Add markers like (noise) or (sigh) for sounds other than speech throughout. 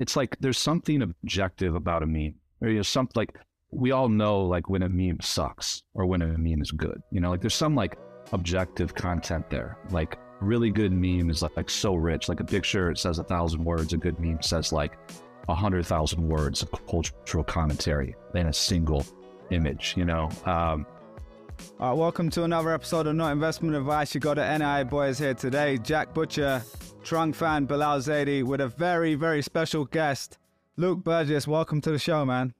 it's like there's something objective about a meme. Or you know, something like we all know like when a meme sucks or when a meme is good. You know, like there's some like objective content there. Like really good meme is like, like so rich. Like a picture it says a thousand words. A good meme says like a hundred thousand words of cultural commentary in a single image. You know. Um, right, welcome to another episode of Not Investment Advice. You got the NIA boys here today. Jack Butcher, Trung Phan Bilal Zaidi, with a very, very special guest, Luke Burgis. Welcome to the show, man.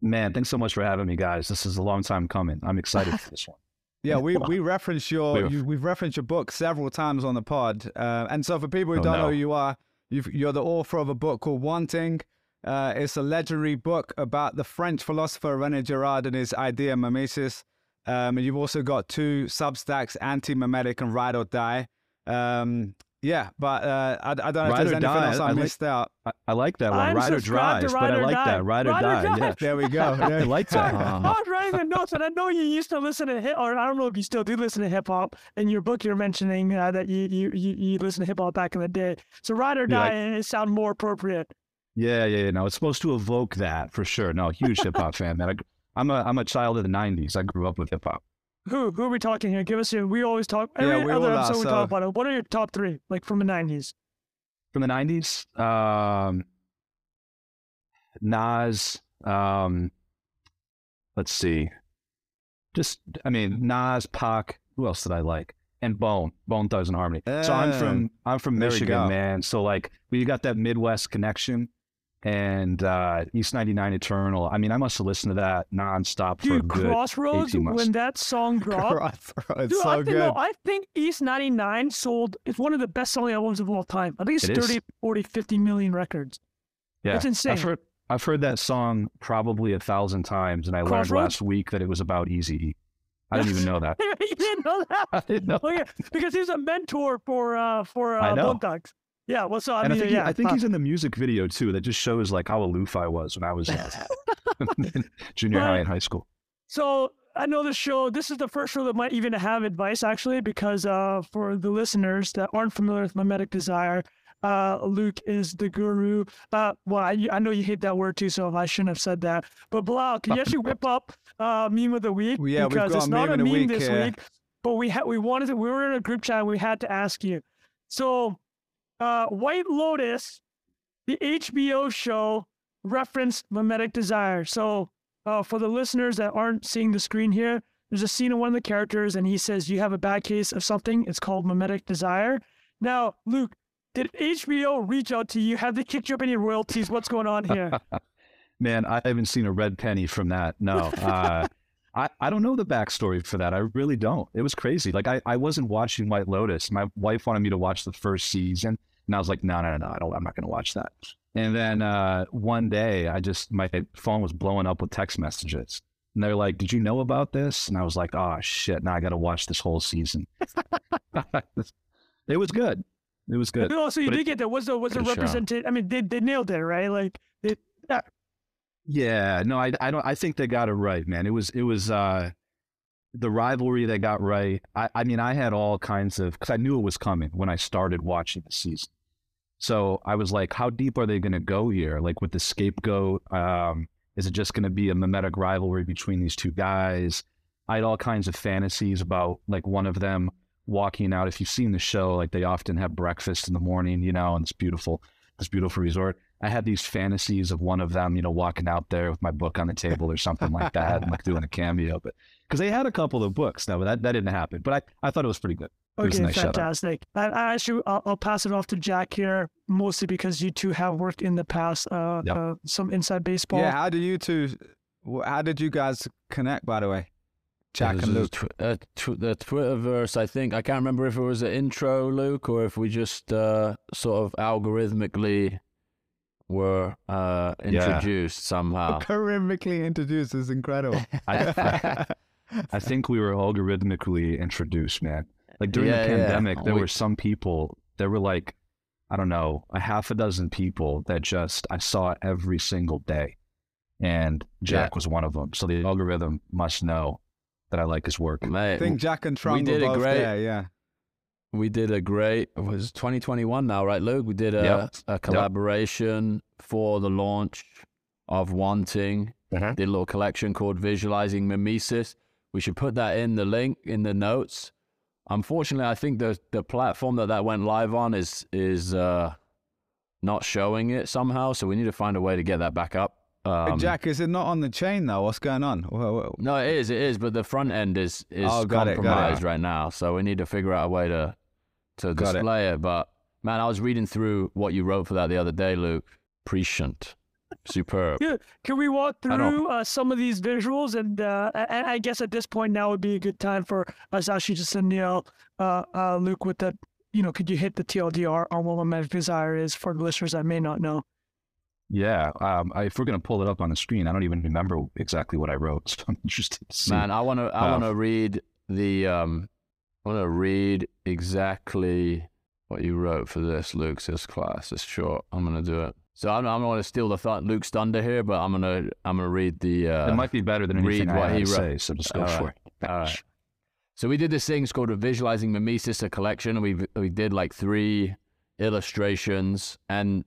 Man, thanks so much for having me, guys. This is a long time coming. I'm excited for this one. (laughs) Yeah, we we (laughs) referenced your you, we've referenced your book several times on the pod, uh, and so for people who oh, don't no. know who you are, you are the author of a book called Wanting. Uh, it's a legendary book about the French philosopher René Girard and his idea mimesis. Um, and you've also got two Substacks, Anti-Mimetic and Ride or Die. Um, yeah, but uh, I, I, don't know ride if there's anything die. else I, I missed like, out. I, I, like that one. I'm ride or drive, but I like die. that. Ride or, ride die. die. Yeah. There we go. (laughs) I like that. I was writing the notes, and I know you used to listen to hip, or I don't know if you still do listen to hip hop. In your book, you're mentioning uh, that you, you you you listen to hip hop back in the day. So ride or die, yeah, it sound more appropriate. Yeah, yeah, yeah. No, it's supposed to evoke that for sure. No, huge hip hop fan, man. I, I'm a I'm a child of the '90s. I grew up with hip hop. Who who are we talking here? Give us your. We always talk. Every yeah, we other episode we talk about it. What are your top three, like from the '90s? From the '90s, um, Nas. Um, let's see. Just, I mean, Nas, Pac. Who else did I like? And Bone, Bone Thugs and Harmony. Uh, so I'm from I'm from Michigan, man. So like we got that Midwest connection and uh, East 99 Eternal. I mean, I must have listened to that nonstop Dude, for a good Crossroads, when that song (laughs) dropped. Crossroads, Dude, so I, think, no, I think East 99 sold, it's one of the best selling albums of all time. I think it's it 30, is. 40, 50 million records. Yeah. It's insane. I've heard, I've heard that song probably a thousand times, and I learned last week that it was about Easy I didn't even (laughs) know that. you didn't know that? (laughs) I didn't know oh, yeah. Because he's a mentor for uh, for uh, Bone Thugs. Yeah, well, so I and mean, I think, yeah, he, I think he's in the music video too. That just shows like how aloof I was when I was uh, (laughs) (laughs) junior high and high school. So I know the show. This is the first show that might even have advice actually, because uh, for the listeners that aren't familiar with mimetic desire, uh, Luke is the guru. Uh, well, I, I, know you hate that word too, so I shouldn't have said that. But Bilal, can you actually whip up uh, meme of the week? Well, yeah, because it's not a meme week, this yeah. week. But we had we wanted to. We were in a group chat. And we had to ask you. So uh, White Lotus, the HBO show, referenced mimetic desire. So, uh, for the listeners that aren't seeing the screen here, there's a scene of one of the characters, and he says, "You have a bad case of something. It's called mimetic desire." Now, Luke, did HBO reach out to you? Have they kicked you up any royalties? What's going on here? (laughs) Man, I haven't seen a red penny from that. No. (laughs) Uh, I, I don't know the backstory for that. I really don't. It was crazy. Like I, I wasn't watching White Lotus. My wife wanted me to watch the first season. And I was like, no, no, no, no, I don't, I'm not going to watch that. And then uh, one day, I just, my phone was blowing up with text messages. And they're like, did you know about this? And I was like, oh, shit, now I got to watch this whole season. (laughs) it was good. It was good. Oh, so you but did it, get that. Was the was the represented? I mean, they, they nailed it, right? Like, they, yeah. yeah, no, I, I don't. I think they got it right, man. It was it was uh, the rivalry they got right. I, I mean, I had all kinds of because I knew it was coming when I started watching the season. So I was like, how deep are they going to go here? Like with the scapegoat, um, is it just going to be a mimetic rivalry between these two guys? I had all kinds of fantasies about like one of them walking out. If you've seen the show, like they often have breakfast in the morning, you know, and this beautiful, this beautiful resort. I had these fantasies of one of them, you know, walking out there with my book on the table or something like that, and like doing a cameo. But because they had a couple of books, now that that didn't happen. But I, I thought it was pretty good. Okay, nice fantastic. I, I actually, I'll, I'll, pass it off to Jack here, mostly because you two have worked in the past, uh, yep. uh, some inside baseball. Yeah, how did you two? How did you guys connect? By the way, Jack and Luke. Tw- uh, tw- the Twitterverse, I think. I can't remember if it was an intro, Luke, or if we just uh, sort of algorithmically were uh, introduced yeah. somehow. Algorithmically introduced is incredible. (laughs) I, I, (laughs) think we were algorithmically introduced, man. Like during yeah, the pandemic, yeah. there we, were some people, there were like, I don't know, a half a dozen people that just I saw every single day. And Jack was one of them. So the algorithm must know that I like his work. Mate, I think Jack and Trump we did were both great, there, yeah. we did a great. It was 2021 now, right, Luke? We did a, yep. a collaboration yep. for the launch of Wanting. Uh-huh. Did a little collection called Visualizing Mimesis. We should put that in the link in the notes. Unfortunately, I think the the platform that that went live on is is uh, not showing it somehow. So we need to find a way to get that back up. Um, Jack, is it not on the chain though? What's going on? No, it is. It is, but the front end is is oh, compromised it, it. right now. So we need to figure out a way to to got display it. it. But man, I was reading through what you wrote for that the other day, Luke. Prescient. Superb. Yeah. Can we walk through uh, some of these visuals? And, uh, and I guess at this point now would be a good time for us actually to send Neil, uh, uh, Luke, with the, you know, could you hit the TLDR on what Mimetic Desire is for the listeners that may not know? Yeah, um, I, if we're gonna pull it up on the screen, I don't even remember exactly what I wrote, (laughs) so I'm interested to see. Man, I wanna, I wanna read the, um, I wanna read exactly what you wrote for this, Luke. This class, it's short. I'm gonna do it. So I'm, I'm going to steal the thought Luke's thunder here, but I'm gonna I'm gonna read the. Uh, it might be better than read what he wrote. Say, so just go All for right. it. All right. So we did this thing it's called a visualizing mimesis, a collection. We we did like three illustrations, and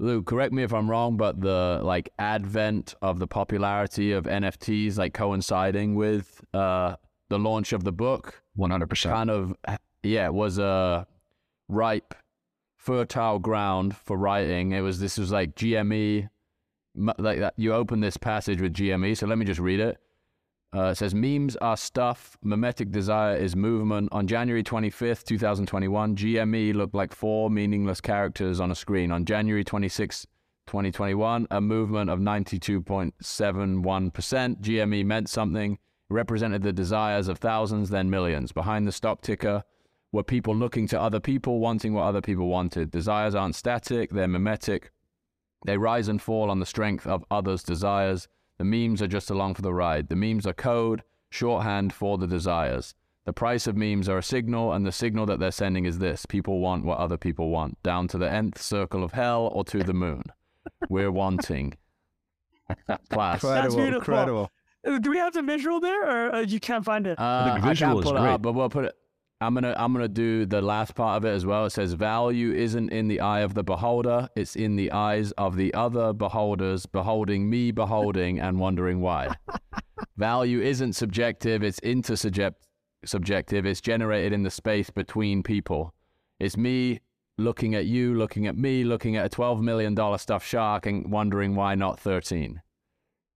Luke, correct me if I'm wrong, but the like advent of the popularity of NFTs, like coinciding with uh, the launch of the book, 100 percent, kind of yeah, was a ripe fertile ground for writing. It was this was like GME, like that. You open this passage with GME, so let me just read it. Uh, it says memes are stuff. Mimetic desire is movement. On January 25th, 2021, GME looked like four meaningless characters on a screen. On January 26th, 2021, a movement of 92.71%. GME meant something, represented the desires of thousands, then millions. Behind the stock ticker were people looking to other people, wanting what other people wanted. Desires aren't static, they're mimetic. They rise and fall on the strength of others' desires. The memes are just along for the ride. The memes are code, shorthand for the desires. The price of memes are a signal, and the signal that they're sending is this people want what other people want, down to the nth circle of hell or to the moon. We're wanting. (laughs) Class. Incredible, incredible. Uh, do we have the visual there, or uh, you can't find it? Uh, the visual I can't pull it great. up, but we'll put it. I'm gonna I'm gonna do the last part of it as well. It says value isn't in the eye of the beholder; it's in the eyes of the other beholders, beholding me, beholding and wondering why. (laughs) value isn't subjective; it's intersubjective. It's generated in the space between people. It's me looking at you, looking at me, looking at a twelve million dollar stuffed shark, and wondering why not thirteen.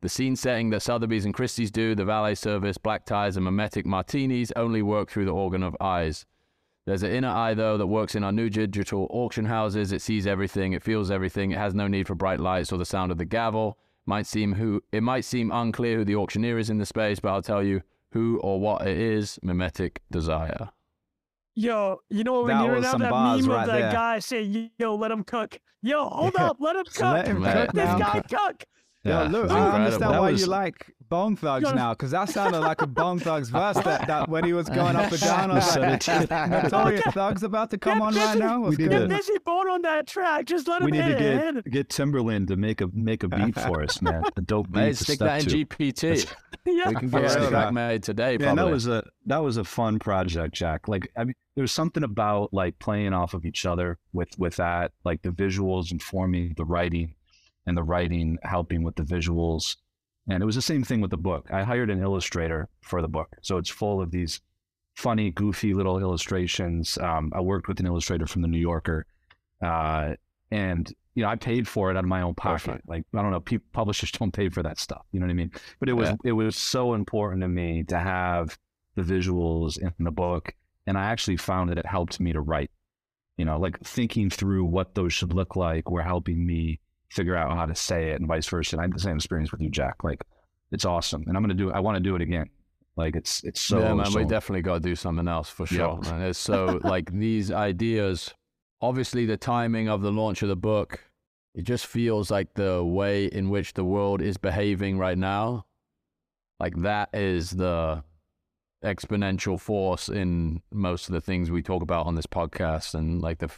The scene setting that Sotheby's and Christie's do, the valet service, black ties, and mimetic martinis only work through the organ of eyes. There's an inner eye, though, that works in our new digital auction houses. It sees everything, it feels everything, it has no need for bright lights or the sound of the gavel. Might seem who it might seem unclear who the auctioneer is in the space, but I'll tell you who or what it is. Mimetic desire. Yo, you know what we need now? That meme right of that there. guy saying, "Yo, let him cook." Yo, hold up, let him cook. let him cook this guy cook. Yeah, look, I understand why was... you like Bone Thugs now, because that sounded like a Bone Thugs verse that, that when he was (laughs) going up and down. I was like, (laughs) Notorious Thugs about to come get on busy, right now. We need get busy Bone on that track. Just let him We need to get, get Timbaland to make a make a beat for us, (laughs) man. The dope beat Mate, stick that in to. GPT. yeah. We can get a track made today, Yeah, that was a that was a fun project, Jack. Like, I mean, there was something about like playing off of each other with with that, like the visuals informing the writing and the writing helping with the visuals. And it was the same thing with the book. I hired an illustrator for the book. So it's full of these funny, goofy little illustrations. Um, I worked with an illustrator from the New Yorker. Uh, and, you know, I paid for it out of my own pocket. Like, I don't know, people, publishers (laughs) don't pay for that stuff. You know what I mean? But it was, yeah. it was so important to me to have the visuals in the book. And I actually found that it helped me to write. You know, like thinking through what those should look like were helping me figure out how to say it and vice versa. And I had the same experience with you, Jack. Like it's awesome. And I'm gonna do I want to do it again. Like it's it's so Yeah, man, so... we definitely gotta do something else for sure. Yep. Man. It's so like (laughs) these ideas obviously the timing of the launch of the book, it just feels like the way in which the world is behaving right now. Like that is the exponential force in most of the things we talk about on this podcast and like the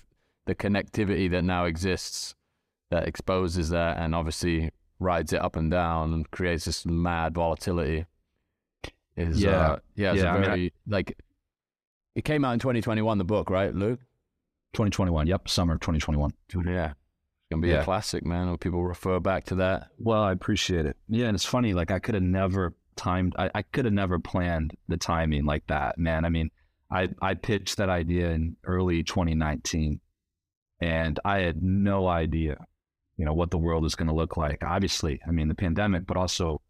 the connectivity that now exists that exposes that and obviously rides it up and down and creates this mad volatility is yeah uh, yeah, it's yeah, very I mean, like It came out in 2021, the book, right, Luke? 2021. Yep, summer 2021. Yeah. It's gonna be yeah. a classic, man. People refer back to that. Well, I appreciate it. Yeah, and it's funny. Like I could have never timed. I, I could have never planned the timing like that, man. I mean, I I pitched that idea in early 2019, and I had no idea, you know, what the world is going to look like. Obviously, I mean, the pandemic, but also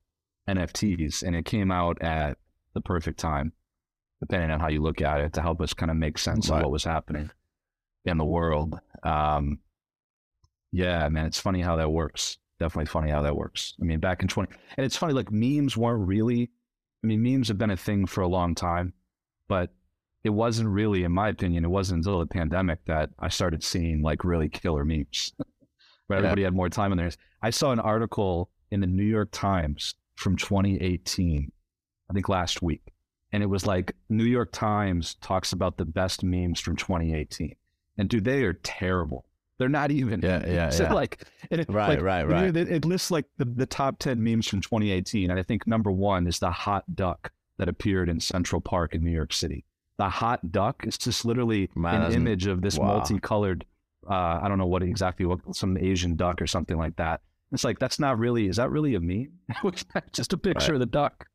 NFTs, and it came out at the perfect time, depending on how you look at it, to help us kind of make sense right. of what was happening in the world. Um, yeah, man, it's funny how that works. Definitely funny how that works. I mean, back in 20, and it's funny, like memes weren't really, I mean, memes have been a thing for a long time, but it wasn't really, in my opinion, it wasn't until the pandemic that I started seeing like really killer memes (laughs) where yeah. everybody had more time on theirs. I saw an article in the New York Times from 2018, I think last week. And it was like New York Times talks about the best memes from 2018. And dude, they are terrible. They're not even. Yeah, yeah, (laughs) so yeah. Like, it, right, like, right, right. It, it lists like the, the top 10 memes from 2018. And I think number one is the hot duck that appeared in Central Park in New York City. The hot duck is just literally Man, an image of this wow. multicolored, uh, I don't know what exactly, what, some Asian duck or something like that. It's like, that's not really, is that really a meme? (laughs) just a picture right. of the duck.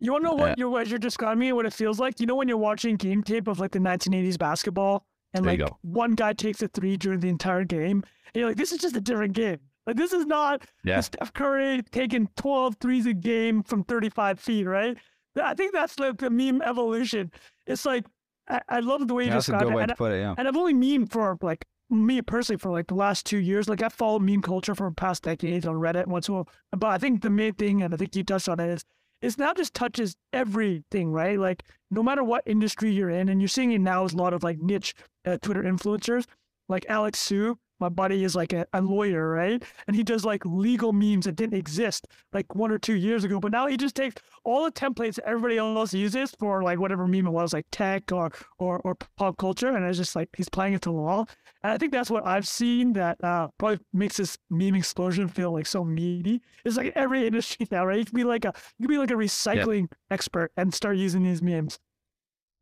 You want to know what, yeah. you're, what you're describing me, what it feels like? You know, when you're watching game tape of like the 1980s basketball and there like one guy takes a three during the entire game. And you're like, this is just a different game. Like this is not yeah. Steph Curry taking 12 threes a game from 35 feet, right? I think that's like the meme evolution. It's like I, I love the way you yeah, describe it. and, it yeah. and I've only meme for like me personally for like the last two years. Like I followed meme culture for past decades on Reddit and whatsoever. But I think the main thing, and I think you touched on it, is it's now just touches everything, right? Like no matter what industry you're in, and you're seeing it now is a lot of like niche uh, Twitter influencers, like Alex Su. My buddy is like a, a, lawyer, right? And he does like legal memes that didn't exist like one or two years ago. But now he just takes all the templates everybody else uses for like whatever meme it was, like tech or or, or pop culture, and it's just like he's playing it to the wall. And I think that's what I've seen that uh, probably makes this meme explosion feel like so meaty. It's like every (laughs) industry now, right? You can be like a you can be like a recycling yeah. expert and start using these memes.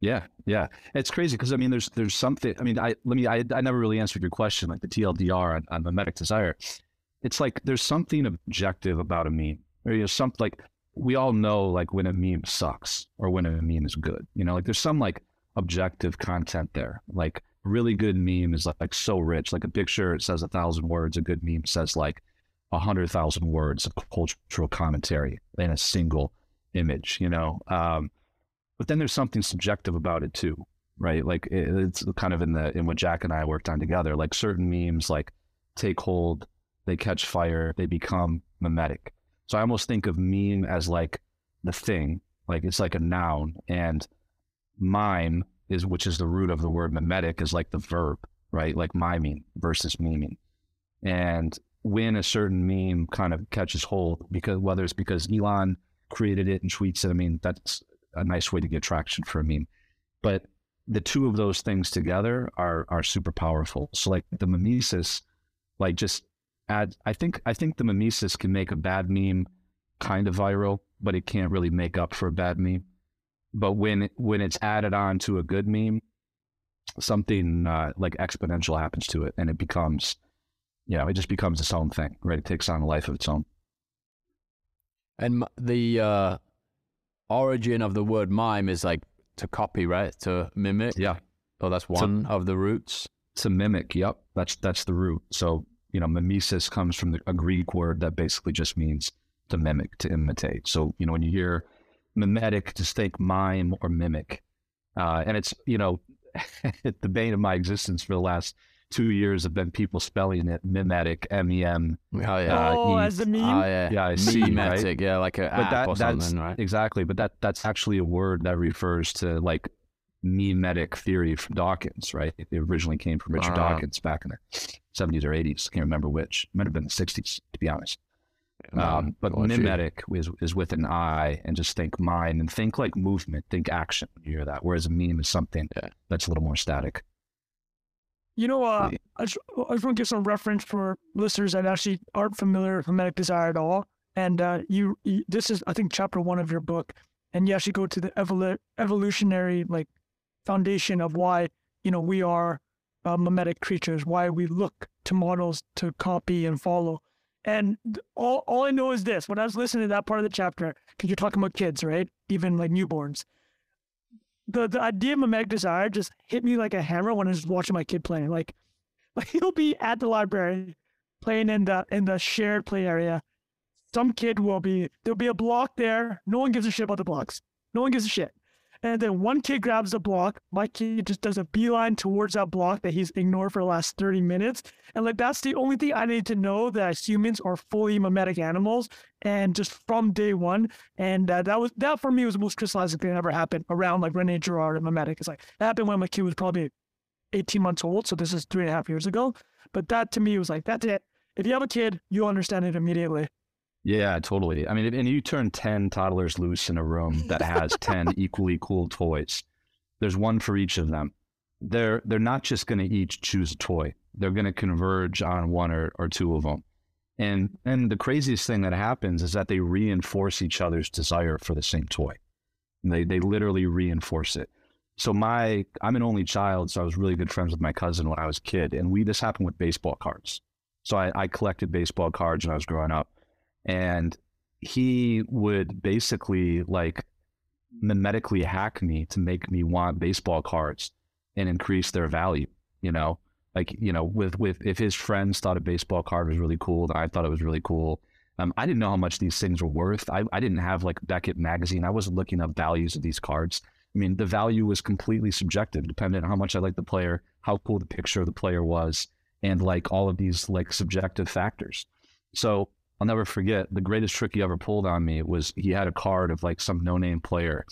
Yeah, yeah, it's crazy because I mean, there's there's something. I mean, I let me. I, I never really answered your question, like the TLDR on, on mimetic desire. It's like there's something objective about a meme, or you know, something like we all know like when a meme sucks or when a meme is good. You know, like there's some like objective content there. Like really good meme is like, like so rich. Like a picture it says a thousand words. A good meme says like a hundred thousand words of cultural commentary in a single image. You know. Um, but then there's something subjective about it too, right? Like it's kind of in the in what Jack and I worked on together. Like certain memes, like take hold, they catch fire, they become mimetic. So I almost think of meme as like the thing, like it's like a noun, and mime is which is the root of the word mimetic is like the verb, right? Like miming versus memeing. And when a certain meme kind of catches hold, because whether it's because Elon created it and tweets it, I mean that's a nice way to get traction for a meme. But the two of those things together are are super powerful. So like the mimesis, like just add. I think I think the mimesis can make a bad meme kind of viral, but it can't really make up for a bad meme. But when when it's added on to a good meme, something uh, like exponential happens to it, and it becomes, you know, it just becomes its own thing, right? It takes on a life of its own. And the uh, origin of the word mime is like to copy, right? To mimic. Yeah. Oh, that's one to, of the roots. To mimic. Yep. That's that's the root. So you know, mimesis comes from the, a Greek word that basically just means to mimic, to imitate. So you know, when you hear mimetic, just think mime or mimic, uh, and it's you know, (laughs) the bane of my existence for the last two years have been people spelling it memetic, M E M. Oh yeah. Oh, as a meme. Oh yeah. Yeah, mimetic. Right? Yeah, like a but app that, or something, right? Exactly, but that that's actually a word that refers to like memetic theory from Dawkins, right? It originally came from Richard uh-huh. Dawkins back in the 70s or 80s. Can't remember which. It might have been the 60s, to be honest. Um, but mimetic is, is with an I and just think mind and think like movement, think action when you hear that. Whereas a meme is something yeah. that's a little more static. You know, uh, I, just, I just want to give some reference for listeners that actually aren't familiar with mimetic desire at all. And uh, you, you, this is, I think, chapter one of your book, and you actually go to the evolu- evolutionary like foundation of why you know we are uh, mimetic creatures, why we look to models to copy and follow. And all, all I know is this when I was listening to that part of the chapter, because you're talking about kids, right? Even like newborns. The, the idea of mimetic desire just hit me like a hammer when I was watching my kid playing. Like, (laughs) like he'll be at the library playing in the in the shared play area. Some kid will be there'll be a block there. No one gives a shit about the blocks. No one gives a shit. And then one kid grabs the block. My kid just does a beeline towards that block that he's ignored for the last 30 minutes. And like that's the only thing I need to know that humans are fully mimetic animals and just from day one. And uh, that was that for me was the most crystallizing thing that ever happened around like Rene Girard and mimetic. It's like that happened when my kid was probably 18 months old. So this is three and a half years ago. But that to me was like, that's it. If you have a kid, you understand it immediately. Yeah, totally. I mean, and you turn 10 toddlers loose in a room (laughs) that has 10 equally cool toys. There's one for each of them. They're they're not just going to each choose a toy. They're going to converge on one or, or two of them. And and the craziest thing that happens is that they reinforce each other's desire for the same toy. They they literally reinforce it. So my I'm an only child, so I was really good friends with my cousin when I was a kid, and we this happened with baseball cards. So I, I collected baseball cards when I was growing up and he would basically like mimetically hack me to make me want baseball cards and increase their value you know? Like you know with with if his friends thought a baseball card was really cool then i thought it was really cool. Um, i didn't know how much these things were worth. I, I didn't have like beckett magazine. I wasn't looking up values of these cards. I mean the value was completely subjective depending on how much i liked the player how cool the picture of the player was and like all of these like subjective factors. So I'll never forget the greatest trick he ever pulled on me was he had a card of like some no name player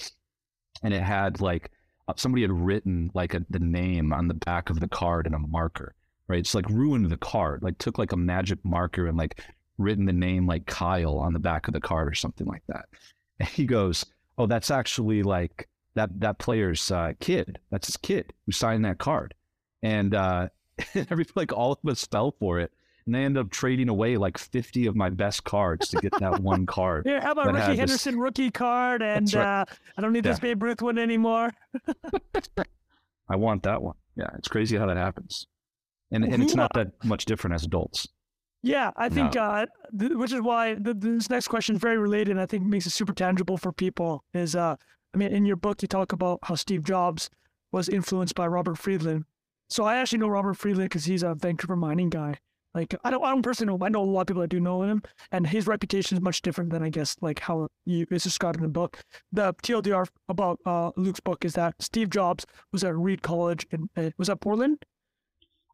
and it had like uh, somebody had written like a, the name on the back of the card in a marker, right? It's like ruined the card, like took like a magic marker and like written the name like Kyle on the back of the card or something like that. (laughs) And he goes, Oh, that's actually like that, that player's uh, kid. That's his kid who signed that card. And, uh, (laughs) everybody, like all of us fell for it and they end up trading away like 50 of my best cards to get that one (laughs) card. Yeah, how about Rickey Henderson this... rookie card? And right. uh, I don't need yeah. this Babe Ruth one anymore. I want that one. Yeah, it's crazy how that happens. And, and it's not that much different as adults. Yeah, I think, no. uh, th- which is why th- this next question is very related and I think makes it super tangible for people. Is, uh, I mean, in your book, you talk about how Steve Jobs was influenced by Robert Friedland. So I actually know Robert Friedland because he's a Vancouver mining guy. Like I don't, I don't personally know. I know a lot of people that do know him, and his reputation is much different than I guess like how you is described in the book. The TLDR about uh, Luke's book is that Steve Jobs was at Reed College in uh, was at Portland?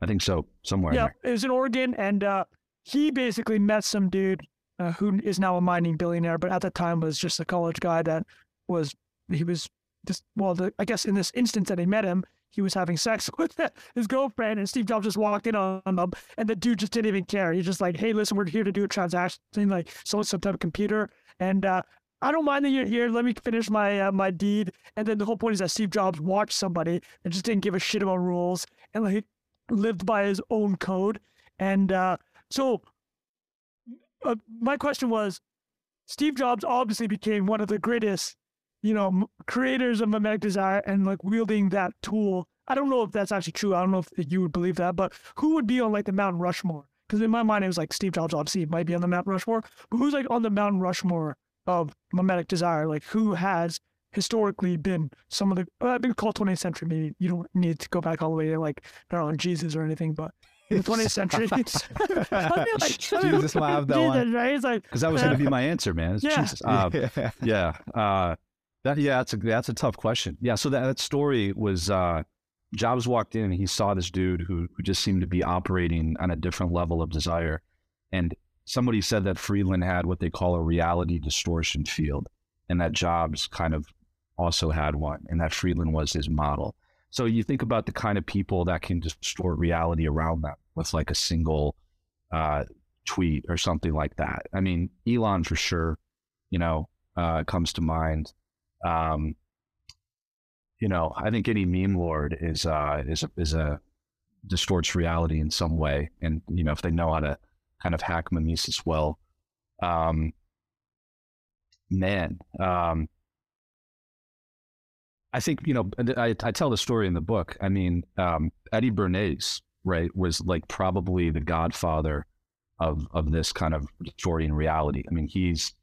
I think so, somewhere. Yeah, it was in Oregon, and uh, he basically met some dude uh, who is now a mining billionaire, but at the time was just a college guy that was he was just well, the, I guess in this instance that he met him, he was having sex (laughs) with his girlfriend, and Steve Jobs just walked in on them, and the dude just didn't even care. He's just like, "Hey, listen, we're here to do a transaction, like sold some type of computer, and uh, I don't mind that you're here. Let me finish my uh, my deed." And then the whole point is that Steve Jobs watched somebody and just didn't give a shit about rules, and like lived by his own code. And uh, so, uh, my question was, Steve Jobs obviously became one of the greatest you know, creators of mimetic desire and like wielding that tool. I don't know if that's actually true. I don't know if you would believe that, but who would be on like the Mount Rushmore? Because in my mind, it was like Steve Jobs, obviously, might be on the Mount Rushmore, but who's like on the Mount Rushmore of mimetic desire? Like who has historically been some of the, I uh, been called 20th century, maybe you don't need to go back all the way to like, I don't know, Jesus or anything, but in the 20th century. (laughs) I mean, like, (laughs) Jesus might have that Jesus, one. Right? It's like, because that was uh, going to be my answer, man. It's yeah. Jesus. Uh, (laughs) yeah. yeah. Uh, that yeah, that's a that's a tough question. Yeah, so that, that story was uh, Jobs walked in and he saw this dude who who just seemed to be operating on a different level of desire, and somebody said that Friedland had what they call a reality distortion field, and that Jobs kind of also had one, and that Friedland was his model. So you think about the kind of people that can distort reality around them with like a single uh, tweet or something like that. I mean, Elon for sure, you know, uh, comes to mind. Um, you know, I think any meme lord is uh, is a, is a distorts reality in some way, and you know, if they know how to kind of hack mimesis well, um, man, um, I think you know I, I tell the story in the book. I mean, um, Eddie Bernays, right, was like probably the godfather of of this kind of Victorian reality. I mean, he's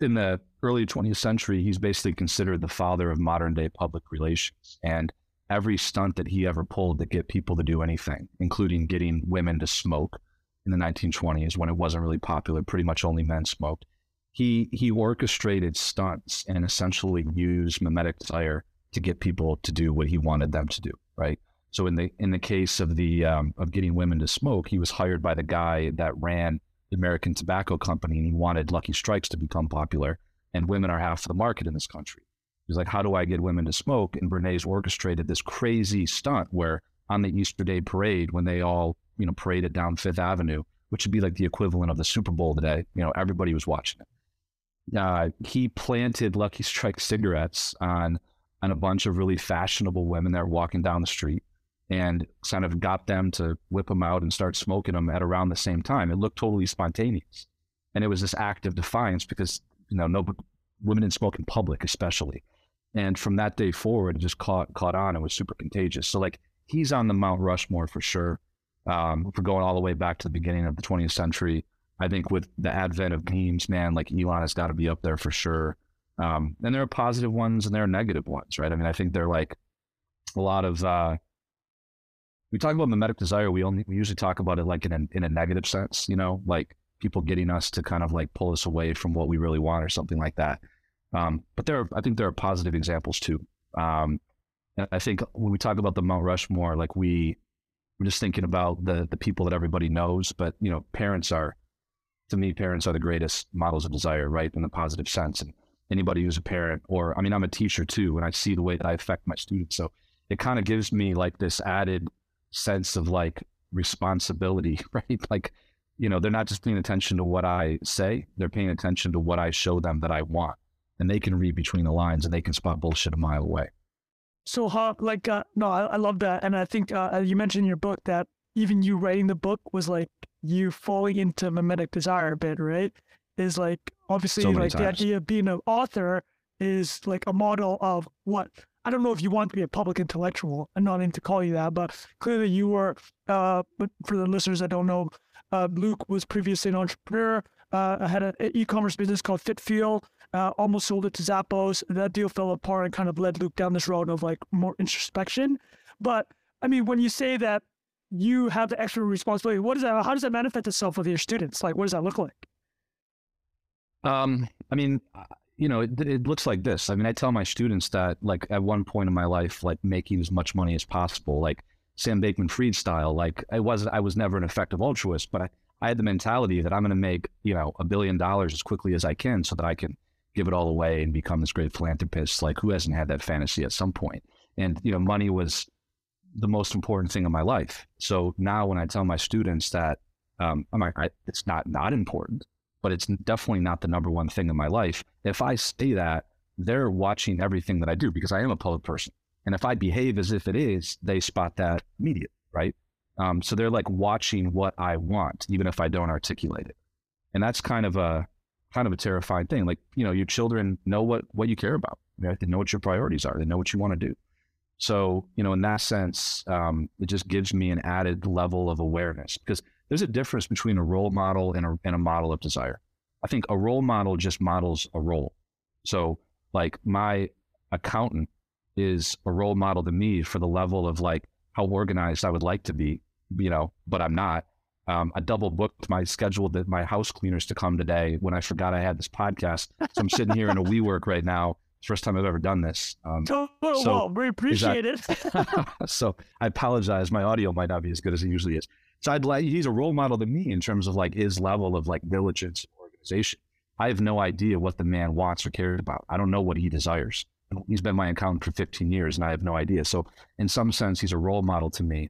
in the early 20th century. He's basically considered the father of modern day public relations, and every stunt that he ever pulled to get people to do anything, including getting women to smoke in the 1920s when it wasn't really popular. Pretty much only men smoked he he orchestrated stunts and essentially used mimetic desire to get people to do what he wanted them to do. Right. So in the in the case of the um, of getting women to smoke, he was hired by the guy that ran the American Tobacco Company, and he wanted Lucky Strikes to become popular. And women are half of the market in this country. He's like, how do I get women to smoke? And Bernays orchestrated this crazy stunt where on the Easter Day parade, when they all you know paraded down Fifth Avenue, which would be like the equivalent of the Super Bowl today, you know, everybody was watching it uh, he planted Lucky Strike cigarettes on on a bunch of really fashionable women that were walking down the street, and kind of got them to whip them out and start smoking them at around the same time. It looked totally spontaneous, and it was this act of defiance because you know no women didn't smoke in public, especially. And from that day forward, it just caught caught on and was super contagious. So like he's on the Mount Rushmore for sure. Um, we're going all the way back to the beginning of the 20th century, I think with the advent of memes, man, like Elon has got to be up there for sure. Um, and there are positive ones and there are negative ones, right? I mean, I think they're like a lot of. Uh, we talk about mimetic desire. We only we usually talk about it like in a in a negative sense, you know, like people getting us to kind of like pull us away from what we really want or something like that. Um, but there, are, I think there are positive examples too. Um, and I think when we talk about the Mount Rushmore, like we we're just thinking about the the people that everybody knows, but you know, parents are to me, parents are the greatest models of desire, right? In the positive sense. And anybody who's a parent, or I mean, I'm a teacher too, and I see the way that I affect my students. So it kind of gives me like this added sense of like responsibility, (laughs) right? Like, you know, they're not just paying attention to what I say, they're paying attention to what I show them that I want. And they can read between the lines and they can spot bullshit a mile away. So, how, like, uh, no, I, I love that. And I think uh, you mentioned in your book that even you writing the book was like you falling into mimetic desire a bit, right? Is like obviously so like times. the idea of being an author is like a model of what I don't know if you want to be a public intellectual. I'm not into call you that, but clearly you were. Uh, but for the listeners that don't know, uh, Luke was previously an entrepreneur. Uh, had an e-commerce business called FitFuel. Uh, almost sold it to Zappos. That deal fell apart and kind of led Luke down this road of like more introspection. But I mean, when you say that you have the extra responsibility. What is that? How does that manifest itself with your students? Like, what does that look like? Um, I mean, you know, it, it looks like this. I mean, I tell my students that, like, at one point in my life, like making as much money as possible, like Sam Bankman-Fried style. Like, I wasn't, I was never an effective altruist, but I, I had the mentality that I'm going to make, you know, a billion dollars as quickly as I can, so that I can give it all away and become this great philanthropist. Like, who hasn't had that fantasy at some point? And you know, money was the most important thing in my life. So now when I tell my students that um, I'm like, I, it's not not important, but it's definitely not the number one thing in my life. If I say that, they're watching everything that I do because I am a public person. And if I behave as if it is, they spot that immediately, right? Um, so they're like watching what I want, even if I don't articulate it. And that's kind of a kind of a terrifying thing. Like, you know, your children know what what you care about. Right? They know what your priorities are. They know what you want to do. So, you know, in that sense, um, it just gives me an added level of awareness because there's a difference between a role model and a, and a model of desire. I think a role model just models a role. So, like, my accountant is a role model to me for the level of like how organized I would like to be, you know, but I'm not. Um, I double booked my schedule that my house cleaners to come today when I forgot I had this podcast. So I'm sitting here in a (laughs) WeWork right now First time I've ever done this. Um, oh, so well, we appreciate it. (laughs) so I apologize. My audio might not be as good as it usually is. So I'd like he's a role model to me in terms of like his level of like diligence organization. I have no idea what the man wants or cares about. I don't know what he desires. He's been my accountant for 15 years and I have no idea. So in some sense, he's a role model to me,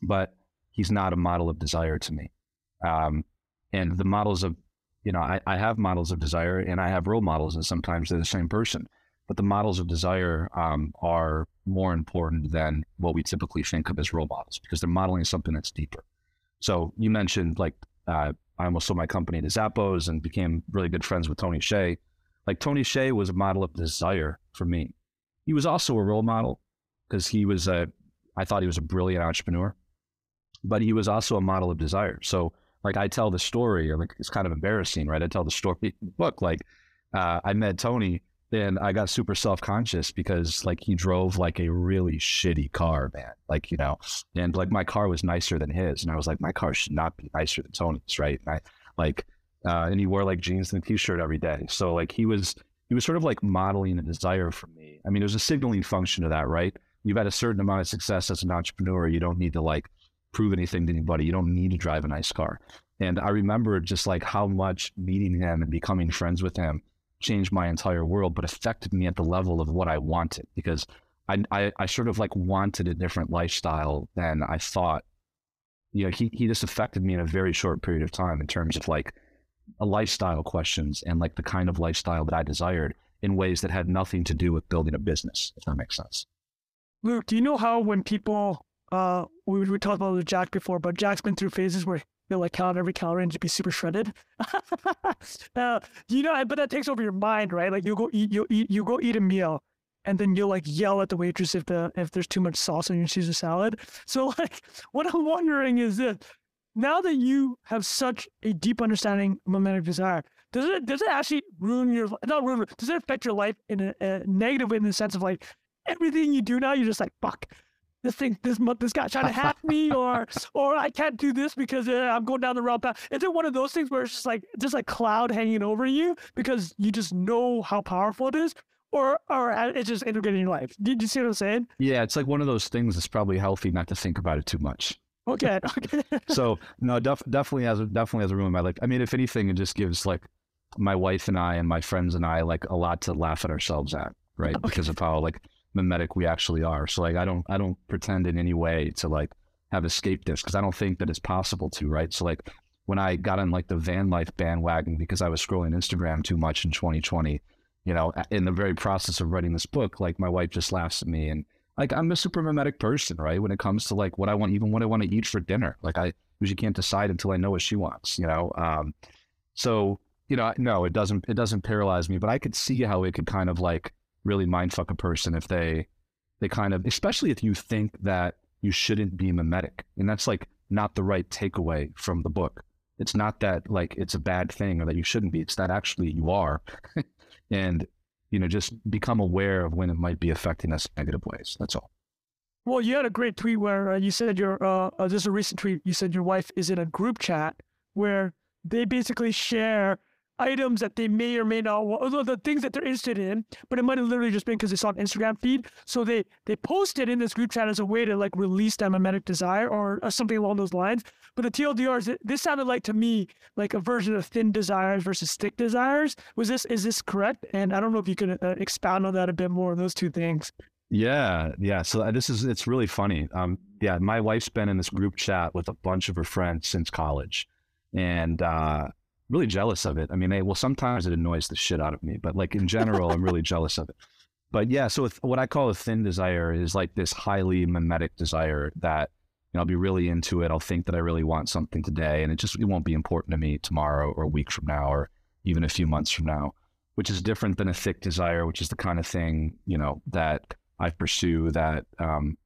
but he's not a model of desire to me. Um, and the models of you know, I, I have models of desire and I have role models, and sometimes they're the same person. But the models of desire um, are more important than what we typically think of as role models because they're modeling something that's deeper. So you mentioned like uh, I almost sold my company to Zappos and became really good friends with Tony Hsieh. Like Tony Hsieh was a model of desire for me. He he was also a role model because he was a, I thought he was a brilliant entrepreneur, but he was also a model of desire. So like I tell the story, or like it's kind of embarrassing, right? I tell the story in the book, like uh, I met Tony and I got super self conscious because like he drove like a really shitty car, man. Like, you know, and like my car was nicer than his. And I was like, my car should not be nicer than Tony's, right? And I like, uh, and he wore like jeans and a t shirt every day. So like he was, he was sort of like modeling a desire for me. I mean, there's a signaling function to that, right? You've had a certain amount of success as an entrepreneur. You don't need to like prove anything to anybody. You don't need to drive a nice car. And I remember just like how much meeting him and becoming friends with him changed my entire world, but affected me at the level of what I wanted because I, I, I sort of like wanted a different lifestyle than I thought. You know, he, he just affected me in a very short period of time in terms of like a lifestyle questions and like the kind of lifestyle that I desired in ways that had nothing to do with building a business, if that makes sense. Luke, do you know how when people uh we we talked about Jack before, but Jack's been through phases where like count every calorie and just be super shredded. (laughs) uh, you know, but that takes over your mind, right? Like you go eat, you eat, you go eat a meal, and then you'll like yell at the waitress if the if there's too much sauce on your Caesar salad. (laughs) So like, what I'm wondering is this: now that you have such a deep understanding of desire, does it does it actually ruin your not ruin? Does it affect your life in a, a negative way in the sense of like everything you do now, you're just like fuck this thing, this month, this guy trying to hack me, (laughs) or or I can't do this because uh, I'm going down the wrong path. Is it one of those things where it's just like just like cloud hanging over you because you just know how powerful it is, or or uh, it's just integrating your life? Did you see what I'm saying? Yeah, it's like one of those things that's probably healthy not to think about it too much. Okay. (laughs) Okay. (laughs) so no, def- definitely has definitely has a room in my life. I mean, if anything, it just gives like my wife and I and my friends and I like a lot to laugh at ourselves at, right? Okay. Because of how like mimetic we actually are. So like I don't I don't pretend in any way to like have escaped this because I don't think that it's possible to, right? So like when I got on like the van life bandwagon because I was scrolling Instagram too much in 2020, you know, in the very process of writing this book, like my wife just laughs at me and like I'm a super mimetic person, right? When it comes to like what I want, even what I want to eat for dinner, like I usually can't decide until I know what she wants, you know. Um, so you know, no, it doesn't it doesn't paralyze me, but I could see how it could kind of like really mindfuck a person if they they kind of especially if you think that you shouldn't be mimetic. And that's like not the right takeaway from the book. It's not that like it's a bad thing or that you shouldn't be. It's that actually you are. (laughs) And you know just become aware of when it might be affecting us in negative ways. That's all. Well you had a great tweet where uh, you said your uh, uh, this is a recent tweet. You said your wife is in a group chat where they basically share items that they may or may not want, the things that they're interested in, but it might have literally just been because they saw an Instagram feed. So they they posted in this group chat as a way to like release that mimetic desire or, or something along those lines. But the TLDR is this sounded like to me like a version of thin desires versus thick desires. Was this is this correct? And I don't know if you could uh, expound on that a bit more. On those two things. Yeah, yeah. So uh, this is it's really funny. Um, yeah, my wife's been in this group chat with a bunch of her friends since college, and uh, really jealous of it. I mean, hey, well, sometimes it annoys the shit out of me, but like in general, I'm really jealous of it. But yeah, so what I call a thin desire is like this highly mimetic desire that you know, I'll be really into it. I'll think that I really want something today, and it just it won't be important to me tomorrow or a week from now or even a few months from now, which is different than a thick desire, which is the kind of thing you know that I pursue that um,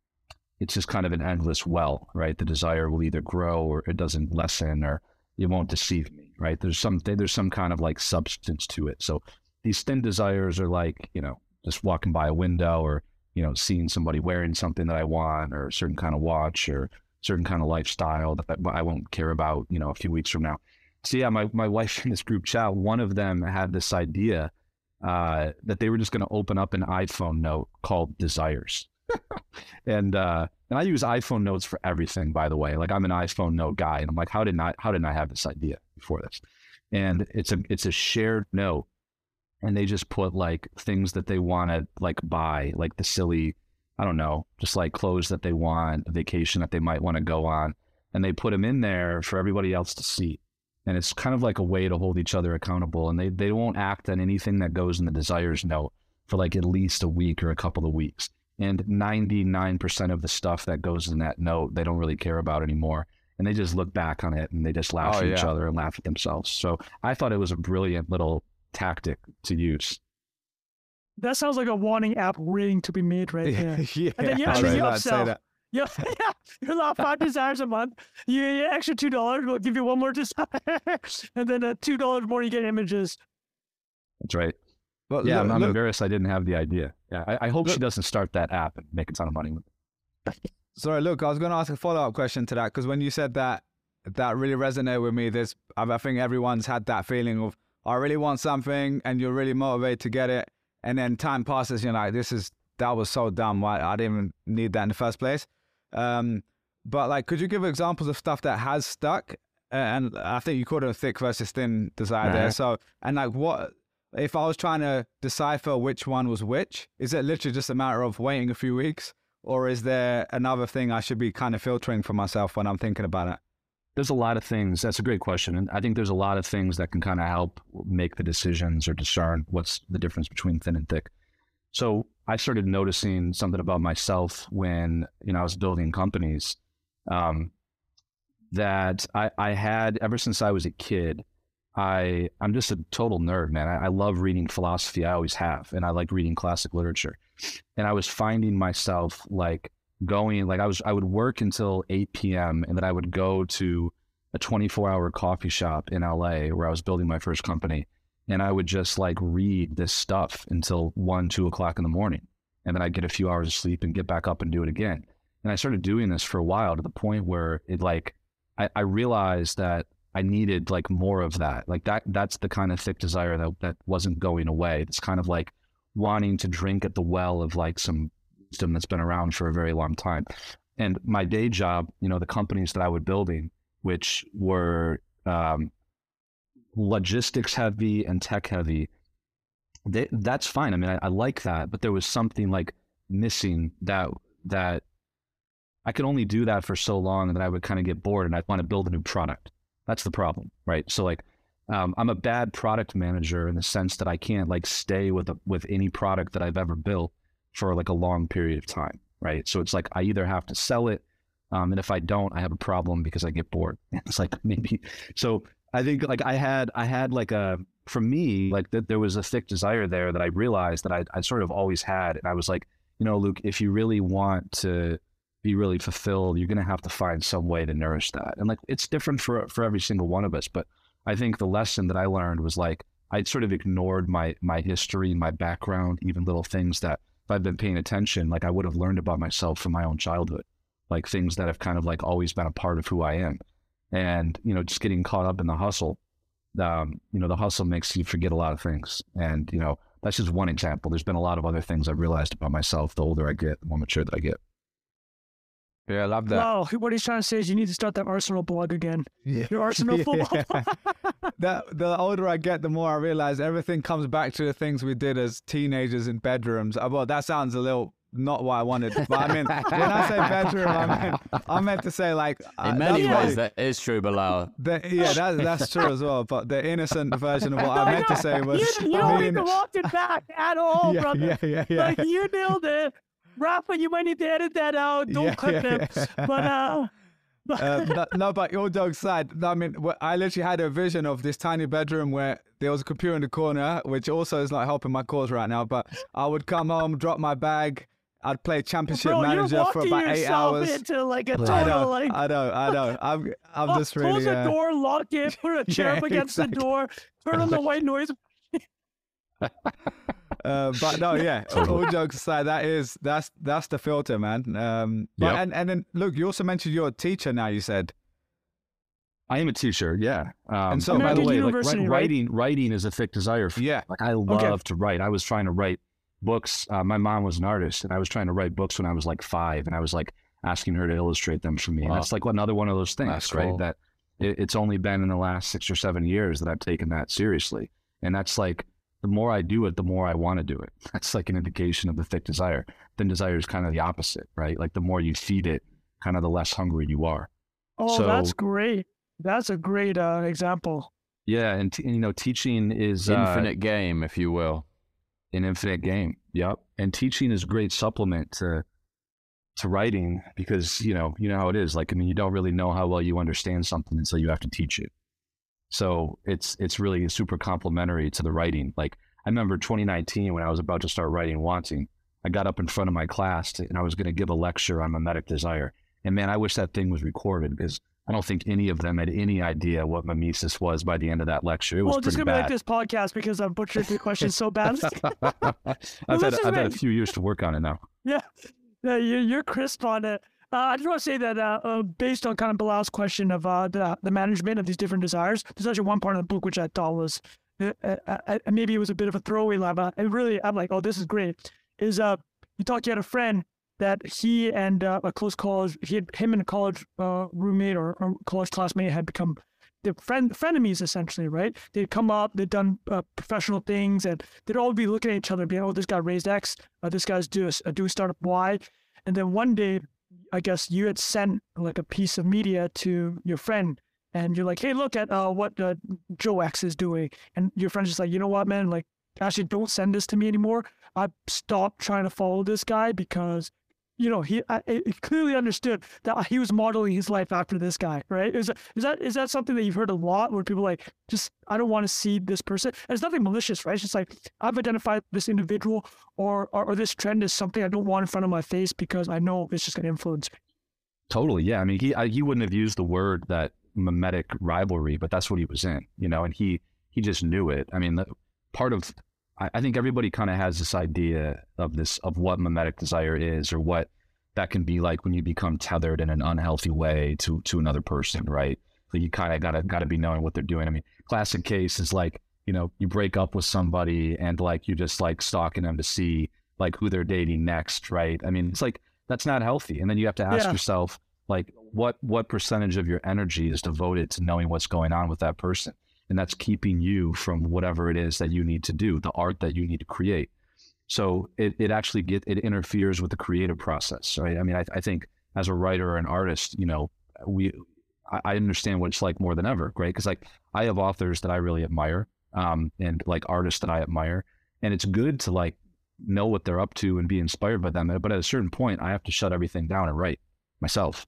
it's just kind of an endless well, right? The desire will either grow or it doesn't lessen or it won't deceive me, right? There's some there's some kind of like substance to it. So these thin desires are like you know just walking by a window or you know seeing somebody wearing something that I want or a certain kind of watch or certain kind of lifestyle that I won't care about you know a few weeks from now. So yeah, my my (laughs) wife in this group chat, one of them had this idea uh, that they were just going to open up an iPhone note called Desires. (laughs) and uh, and I use iPhone notes for everything, by the way. Like I'm an iPhone note guy, and I'm like, how did I how didn't I have this idea before this? And it's a it's a shared note, and they just put like things that they want to like buy, like the silly, I don't know, just like clothes that they want, a vacation that they might want to go on, and they put them in there for everybody else to see. And it's kind of like a way to hold each other accountable, and they they won't act on anything that goes in the desires note for like at least a week or a couple of weeks and 99% of the stuff that goes in that note they don't really care about anymore and they just look back on it and they just laugh oh, at yeah. each other and laugh at themselves so i thought it was a brilliant little tactic to use that sounds like a warning app waiting to be made right (laughs) there. yeah, and then you (laughs) actually right. upsell. (laughs) Yeah, yeah. You allow five desires a month. You, you extra two dollars. We'll give you one more desire, and then uh, two dollars more. You get images. That's right. Well, yeah, look, I'm, I'm embarrassed I didn't have the idea. Yeah, I, I hope look, she doesn't start that app and make a ton of money with it. Sorry, Luke, I was going to ask a follow up question to that because when you said that, that really resonated with me. This, I think everyone's had that feeling of I really want something, and you're really motivated to get it, and then time passes. You're like, this is that was so dumb. Why I didn't even need that in the first place. Um, but like, could you give examples of stuff that has stuck? And I think you called it a thick versus thin desire there. So, and like, what if I was trying to decipher which one was which? Is it literally just a matter of waiting a few weeks, or is there another thing I should be kind of filtering for myself when I'm thinking about it? There's a lot of things. That's a great question. And I think there's a lot of things that can kind of help make the decisions or discern what's the difference between thin and thick. So I started noticing something about myself when, you know, I was building companies um, that I, I had ever since I was a kid. I I'm just a total nerd, man. I, I, love reading philosophy. I always have, and I like reading classic literature. And I was finding myself like going, like I was I would work until 8 p.m. and then I would go to a 24 hour coffee shop in LA where I was building my first company, and I would just like read this stuff until one, two o'clock in the morning, and then I'd get a few hours of sleep and get back up and do it again. And I started doing this for a while to the point where it like I, I realized that I needed like more of that. Like that that's the kind of thick desire that that wasn't going away. It's kind of like wanting to drink at the well of like some wisdom that's been around for a very long time. And my day job, you know, the companies that I was building, which were um, logistics heavy and tech heavy, they, that's fine. I mean, I, I like that, but there was something like missing that that I could only do that for so long that I would kind of get bored and I'd want to build a new product. That's the problem, right? So like, um, I'm a bad product manager in the sense that I can't like stay with a, with any product that I've ever built for like a long period of time, right? So it's like I either have to sell it, um, and if I don't, I have a problem because I get bored. (laughs) It's like maybe (laughs) so. I think like I had I had like a for me like that there was a thick desire there that I realized that I I sort of always had, and I was like, you know, Luke, if you really want to be really fulfilled, you're going to have to find some way to nourish that. And like it's different for for every single one of us, but I think the lesson that I learned was like I'd sort of ignored my my history, my background, even little things that if I'd been paying attention, like I would have learned about myself from my own childhood, like things that have kind of like always been a part of who I am. And, you know, just getting caught up in the hustle, um, you know, the hustle makes you forget a lot of things. And, you know, that's just one example. There's been a lot of other things I've realized about myself the older I get, the more mature that I get. Yeah, I love that. Wow, what he's trying to say is you need to start that Arsenal blog again. Yeah. Your Arsenal (laughs) football. (laughs) (laughs) that the older I get, the more I realize everything comes back to the things we did as teenagers in bedrooms. Uh, well, that sounds a little not what I wanted, but I mean, when I say bedroom, I meant I meant to say like uh, in many ways that is true, Bilal. The, yeah, that, that's true as well. But the innocent version of what I meant to say was you, you don't even walk it back at all, yeah, brother. Yeah, yeah, yeah. Like you nailed it. Rafa, you might need to edit that out. Don't yeah, clip yeah, it. Yeah. (laughs) But uh, (laughs) uh, no, but your dog's side. I mean, I literally had a vision of this tiny bedroom where there was a computer in the corner, which also is not helping my cause right now. But I would come home, drop my bag. I'd play championship Bro, manager for about eight hours. Into like a total, I know, like, I know, I know. (laughs) I'm, I'm uh, just really. Close the uh, door, lock it, put a chair yeah, up against exactly. the door, turn on the white noise. Uh, but no, (laughs) yeah. all jokes aside, that is that's that's the filter, man. Um, but yep. and and then Luke, you also mentioned you're a teacher now. You said. I am a teacher, yeah. Um, and so, American by the way, like, right? writing, writing is a thick desire. For, yeah, like I love okay. to write. I was trying to write books. Uh, my mom was an artist, and I was trying to write books when I was like five, and I was like asking her to illustrate them for me. Wow. And that's like another one of those things, that's right? Cool. That it, it's only been in the last six or seven years that I've taken that seriously, and that's like the more I do it, the more I want to do it. (laughs) That's like an indication of the thick desire. Then desire is kind of the opposite, right? Like the more you feed it, kind of the less hungry you are. Oh, so, that's great. That's a great uh, example. Yeah, and, t- and, you know, teaching is an infinite uh, game, if you will. An infinite game. Yep. And teaching is a great supplement to to writing because you know you know how it is. Like I mean, you don't really know how well you understand something until you have to teach it. So it's it's really super complementary to the writing. Like I remember 2019 when I was about to start writing Wanting, I got up in front of my class to, and I was going to give a lecture on mimetic desire. And man, I wish that thing was recorded because I don't think any of them had any idea what mimesis was by the end of that lecture. It was well, just gonna be like this podcast because I've butchered the question so bad. (laughs) I've, had, I've had a few years to work on it now. Yeah, yeah, you're crisp on it. Uh, I just want to say that uh, uh, based on kind of Bilal's question of uh, the, the management of these different desires, there's actually one part of the book which I thought was maybe it was a bit of a throwaway line, but it really, I'm like, oh, this is great. Is uh, you talked, you had a friend that he and a close college, he had, him and a college roommate or, or, college classmate had become the friend frenemies essentially, right? They'd come up, they'd done uh, professional things, and they'd all be looking at each other, being, "Oh, this guy raised X, uh, this guy's do a, do startup Y," and then one day, I guess you had sent like a piece of media to your friend, and you're like, "Hey, look at uh, what uh, Joe X is doing," and your friend's just like, "You know what, man? Like, actually, don't send this to me anymore. I stopped trying to follow this guy because you know, he, I, clearly understood that he was modeling his life after this guy, right? Is, is that is that something that you've heard a lot where people like just I don't want to see this person? And it's nothing malicious, right? It's just like I've identified this individual or, or, or this trend as something I don't want in front of my face because I know it's just going to influence me. Totally, yeah. I mean, he I, he wouldn't have used the word that mimetic rivalry, but that's what he was in, you know, and he he just knew it. I mean, the, part of I, I think everybody kind of has this idea of this of what mimetic desire is or what that can be like when you become tethered in an unhealthy way to to another person, right? So you kind of gotta gotta be knowing what they're doing. I mean, classic case is like you know you break up with somebody and like you just like stalking them to see like who they're dating next, right? I mean, it's like that's not healthy. And then you have to ask yeah. yourself like what what percentage of your energy is devoted to knowing what's going on with that person and that's keeping you from whatever it is that you need to do, the art that you need to create. So it, it actually get it interferes with the creative process, right? I mean, I, I think as a writer or an artist, you know, we I, understand what it's like more than ever, right? Because like I have authors that I really admire, um, and like artists that I admire, and it's good to like know what they're up to and be inspired by them. But at a certain point, I have to shut everything down and write myself,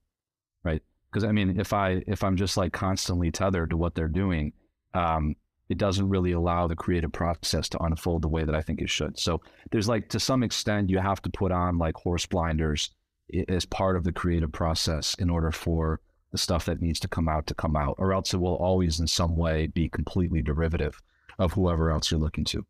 right? Because I mean, if I if I'm just like constantly tethered to what they're doing, um, it doesn't really allow the creative process to unfold the way that I think it should. So there's like to some extent you have to put on like horse blinders as part of the creative process in order for the stuff that needs to come out to come out, or else it will always in some way be completely derivative of whoever else you're looking to.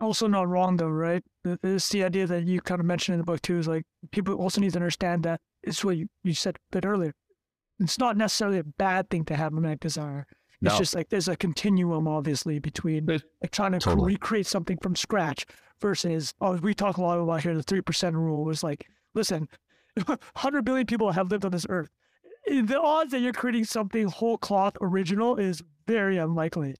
Also not wrong though, right? It's the idea that you kind of mentioned in the book too is like people also need to understand that it's what you, you said a bit earlier. It's not necessarily a bad thing to have a desire it's just like there's a continuum, obviously, between like trying to totally. recreate something from scratch versus, oh, we talk a lot about here, the 3% rule was like, listen, (laughs) 100 billion people have lived on this earth. The odds that you're creating something whole cloth original is very unlikely.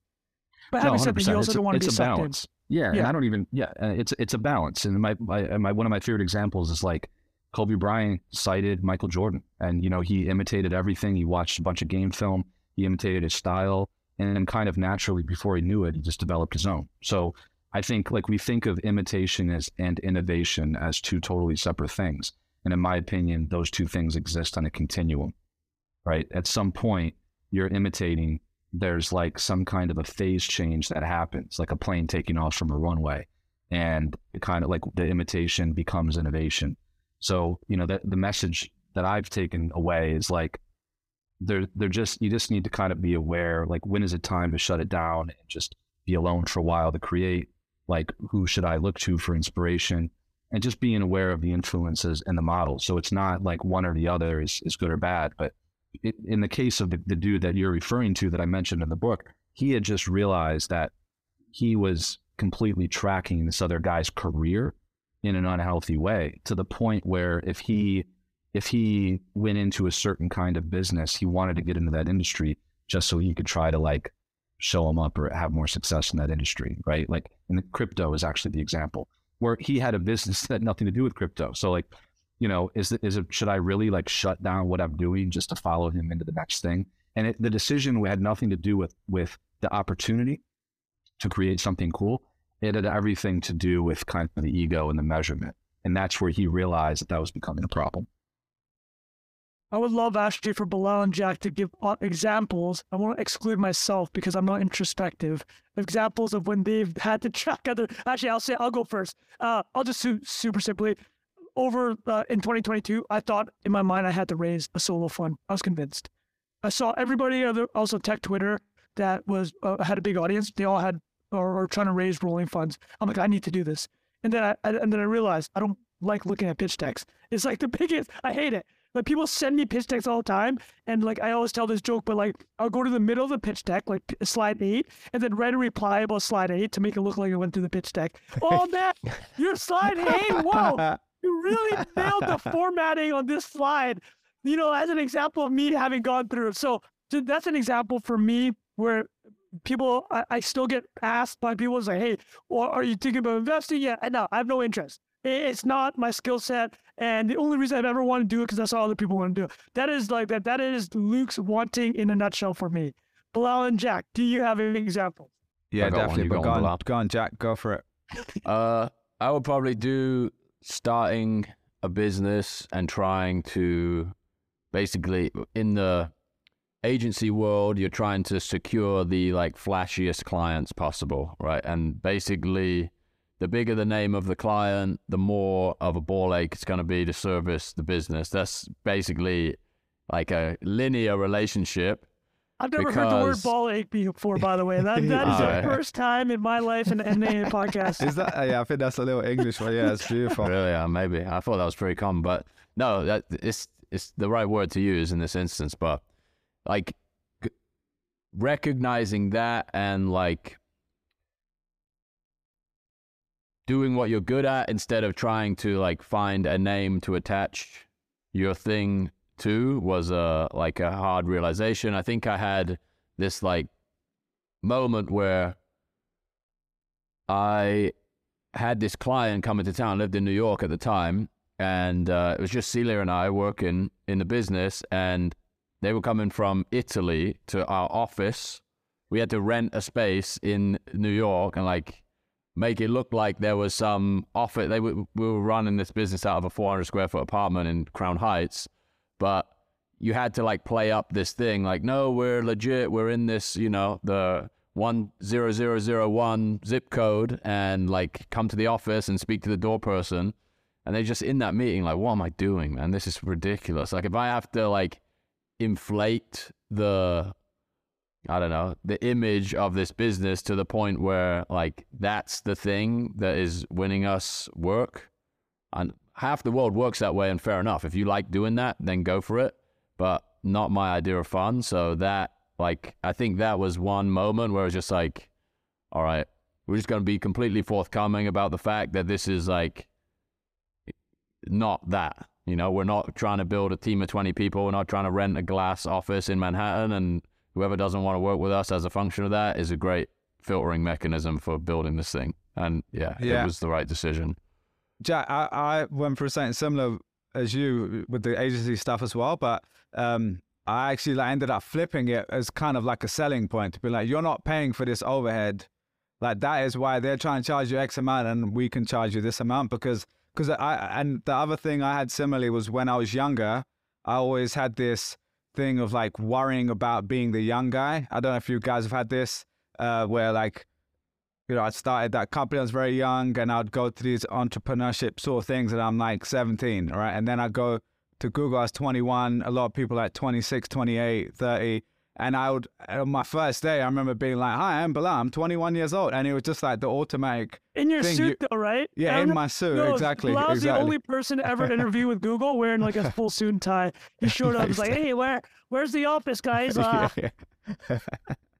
But having no, said that, you also don't want to be a balance. In. Yeah, yeah, and I don't even. Yeah, it's it's a balance. And my, my my one of my favorite examples is like Kobe Bryant cited Michael Jordan, and you know he imitated everything. He watched a bunch of game film he imitated his style, and kind of naturally, before he knew it, he just developed his own. So I think like we think of imitation as and innovation as two totally separate things. And in my opinion, those two things exist on a continuum, right? At some point, you're imitating, there's like some kind of a phase change that happens, like a plane taking off from a runway. And it kind of like the imitation becomes innovation. So, you know, the message that I've taken away is like, they're they're just you just need to kind of be aware like when is it time to shut it down and just be alone for a while to create like who should I look to for inspiration and just being aware of the influences and the models. So it's not like one or the other is, is good or bad. But it, in the case of the, the dude that you're referring to that I mentioned in the book, he had just realized that he was completely tracking this other guy's career in an unhealthy way to the point where if he if he went into a certain kind of business, he wanted to get into that industry just so he could try to like show him up or have more success in that industry, right? Like, and the crypto is actually the example where he had a business (laughs) that had nothing to do with crypto. So like, you know, is it, is it, should I really like shut down what I'm doing just to follow him into the next thing? And it, the decision had nothing to do with, with the opportunity to create something cool. It had everything to do with kind of the ego and the measurement. And that's where he realized that that was becoming a problem. I would love actually for Bilal and Jack to give uh, examples. I want to exclude myself because I'm not introspective. Examples of when they've had to track other. Actually, I'll say I'll go first. Uh, I'll just su- super simply. Over uh, in 2022, I thought in my mind I had to raise a solo fund. I was convinced. I saw everybody other also tech Twitter that was uh, had a big audience. They all had or, or trying to raise rolling funds. I'm like, I need to do this. And then I, I and then I realized I don't like looking at pitch decks. It's like the biggest. I hate it. Like people send me pitch decks all the time, and like I always tell this joke, but like I'll go to the middle of the pitch deck, like slide eight, and then write a reply about slide eight to make it look like I went through the pitch deck. (laughs) Oh man, you're slide eight. Whoa, (laughs) you really nailed the formatting on this slide. You know, as an example of me having gone through. So, so that's an example for me where people I, I still get asked by people say, "Hey, well, are you thinking about investing?" Yeah, no, I have no interest. It's not my skill set, and the only reason I've ever wanted to do it because that's all other people want to do. That is like that. That is Luke's wanting in a nutshell for me. Bilal and Jack, do you have an example? Yeah, definitely. But go on, go on, Jack, go for it. (laughs) uh, I would probably do starting a business and trying to basically in the agency world you're trying to secure the like flashiest clients possible right and basically the bigger the name of the client, the more of a ball ache it's going to be to service the business. That's basically like a linear relationship. I've never because... heard the word ball ache before, by the way. That (laughs) that is the first time in my life in any podcast. Is that? Yeah, I think that's a little English one. Yeah, it's beautiful. (laughs) really? Yeah, maybe. I thought that was pretty common, but no, that it's it's the right word to use in this instance. But like recognizing that and like doing what you're good at instead of trying to like find a name to attach your thing to was a like a hard realization. I think I had this like moment where I had this client come into town, lived in New York at the time, and uh, it was just Celia and I working in the business, and they were coming from Italy to our office. We had to rent a space in New York, and like make it look like there was some offer. They were, we were running this business out of a 400 square foot apartment in Crown Heights, but you had to like play up this thing like, no, we're legit. We're in this, you know, the one zero zero zero one zip code, and like come to the office and speak to the door person. And they're just in that meeting, like, what am I doing, man? This is ridiculous. Like, if I have to like inflate the I don't know, the image of this business to the point where like that's the thing that is winning us work. And half the world works that way and fair enough. If you like doing that, then go for it. But not my idea of fun. So that like I think that was one moment where it's just like, all right, we're just gonna be completely forthcoming about the fact that this is like not that. You know, we're not trying to build a team of 20 people. We're not trying to rent a glass office in Manhattan and whoever doesn't want to work with us as a function of that is a great filtering mechanism for building this thing. And yeah, yeah. it was the right decision. Jack, I, I went through something similar as you with the agency stuff as well, but um, I actually like, ended up flipping it as kind of like a selling point to be like, you're not paying for this overhead. Like that is why they're trying to charge you X amount and we can charge you this amount because because I and the other thing I had similarly was when I was younger, I always had this thing of like worrying about being the young guy. I don't know if you guys have had this, uh, where like, you know, I started that company, I was very young, and I'd go to these entrepreneurship sort of things, and I'm like 17, right? And then I go to Google, I was 21, a lot of people like 26, 28, 30. And I would, on my first day, I remember being like, "Hi, I'm Bilal. I'm 21 years old," and it was just like the automatic. In your thing. suit, you, though, right? Yeah, in my suit, no, exactly. Bilal's exactly. the only person to ever interview with Google wearing like a (laughs) full suit and tie. He showed up, was like, "Hey, where, where's the office, guys?" (laughs) Uh,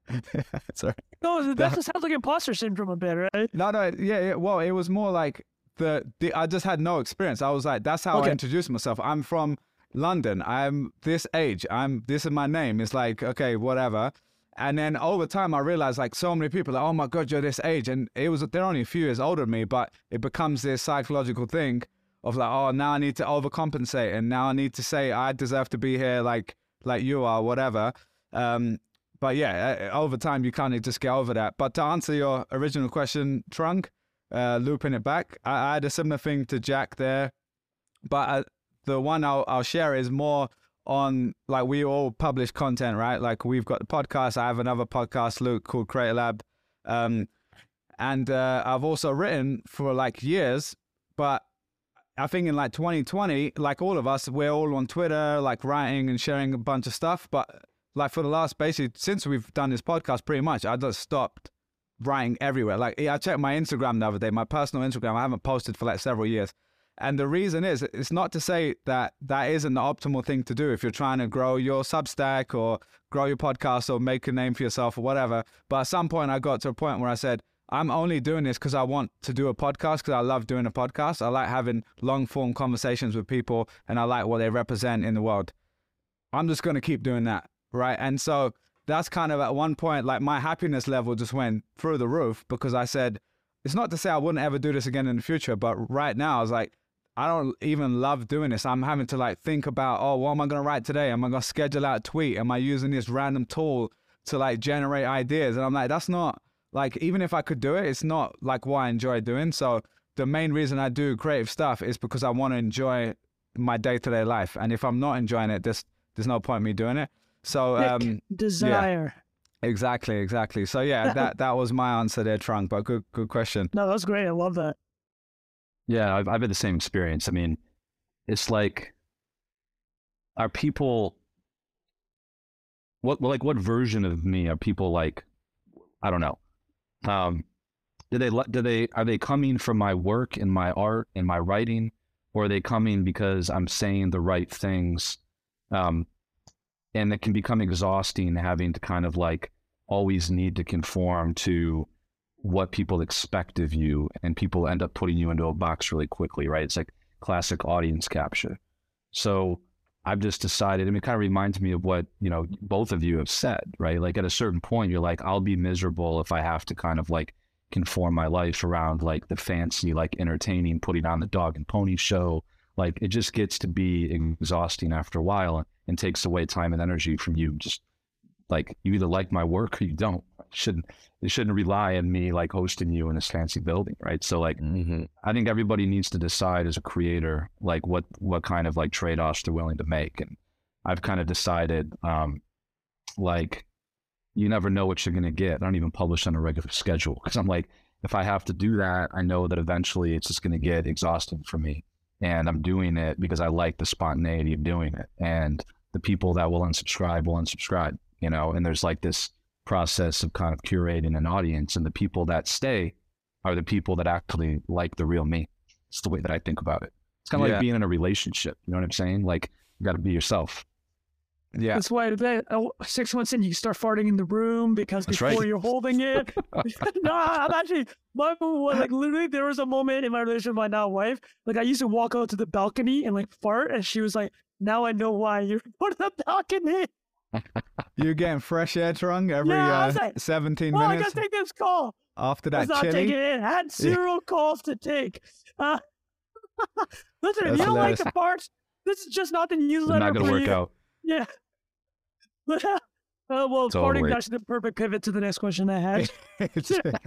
(laughs) Sorry. No, that, that just sounds like imposter syndrome a bit, right? No, no, yeah, yeah. Well, it was more like the, the I just had no experience. I was like, that's how okay. I introduced myself. I'm from London. I'm this age. I'm this is my name. It's like okay, whatever. And then over time, I realized like so many people, like, oh my god, you're this age, and it was they're only a few years older than me, but it becomes this psychological thing of like, oh, now I need to overcompensate, and now I need to say I deserve to be here, like like you are, whatever. Um, but yeah, over time, you kind of just get over that. But to answer your original question, Trung, uh, looping it back, I, I, had a similar thing to Jack there, but I, the one I'll, I'll share is more on like we all publish content, right? Like we've got the podcast. I have another podcast, Luke, called Creator Lab. Um, and uh, I've also written for like years, but I think in like 2020, like all of us, we're all on Twitter, like writing and sharing a bunch of stuff. But like for the last basically since we've done this podcast, pretty much, I just stopped writing everywhere. Like I checked my Instagram the other day, my personal Instagram. I haven't posted for like several years. And the reason is, it's not to say that that isn't the optimal thing to do if you're trying to grow your Substack or grow your podcast or make a name for yourself or whatever. But at some point, I got to a point where I said, I'm only doing this because I want to do a podcast because I love doing a podcast. I like having long form conversations with people and I like what they represent in the world. I'm just going to keep doing that. Right. And so that's kind of at one point, like my happiness level just went through the roof because I said, it's not to say I wouldn't ever do this again in the future, but right now I was like, I don't even love doing this. I'm having to like think about, oh, what am I going to write today? Am I going to schedule out a tweet? Am I using this random tool to like generate ideas? And I'm like, that's not like, even if I could do it, it's not like what I enjoy doing. So the main reason I do creative stuff is because I want to enjoy my day to day life. And if I'm not enjoying it, there's, there's no point in me doing it. So, um, desire. Yeah, exactly, exactly. So yeah, (laughs) that, that was my answer there, Trung, but good, good question. No, that's great. I love that. Yeah, I've, I've had the same experience. I mean, it's like, are people, what, like, what version of me are people like, I don't know. Um, do they, do they, are they coming from my work and my art and my writing, or are they coming because I'm saying the right things? Um, and it can become exhausting having to kind of like always need to conform to what people expect of you and people end up putting you into a box really quickly, right? It's like classic audience capture. So I've just decided, I mean, it kind of reminds me of what, you know, both of you have said, right? Like at a certain point, you're like, I'll be miserable if I have to kind of like conform my life around like the fancy, like entertaining, putting on the dog and pony show. Like it just gets to be exhausting after a while and takes away time and energy from you just like you either like my work or you don't. Shouldn't it shouldn't rely on me like hosting you in this fancy building, right? So like mm-hmm. I think everybody needs to decide as a creator like what what kind of like trade offs they're willing to make. And I've kind of decided um like you never know what you're gonna get. I don't even publish on a regular schedule because I'm like, if I have to do that, I know that eventually it's just gonna get exhausting for me. And I'm doing it because I like the spontaneity of doing it. And the people that will unsubscribe will unsubscribe you know, and there's like this process of kind of curating an audience, and the people that stay are the people that actually like the real me. It's the way that I think about it. It's kind of yeah. like being in a relationship. You know what I'm saying? Like you got to be yourself. Yeah. That's why oh, six months in, you start farting in the room because That's before right. you're holding it. (laughs) (laughs) no, I'm actually, my, like literally, there was a moment in my relationship with my now wife. Like I used to walk out to the balcony and like fart, and she was like, now I know why you're (laughs) on the balcony. You're getting fresh air Trung every yeah, uh, like, 17 well, minutes. I gotta take this call. After that, chili. taking it. I had zero calls to take. Uh, (laughs) listen, if you don't like the parts, this is just not the newsletter. It's not gonna work you. out. Yeah. (laughs) Uh, well, parting actually the perfect pivot to the next question I had. (laughs) (laughs)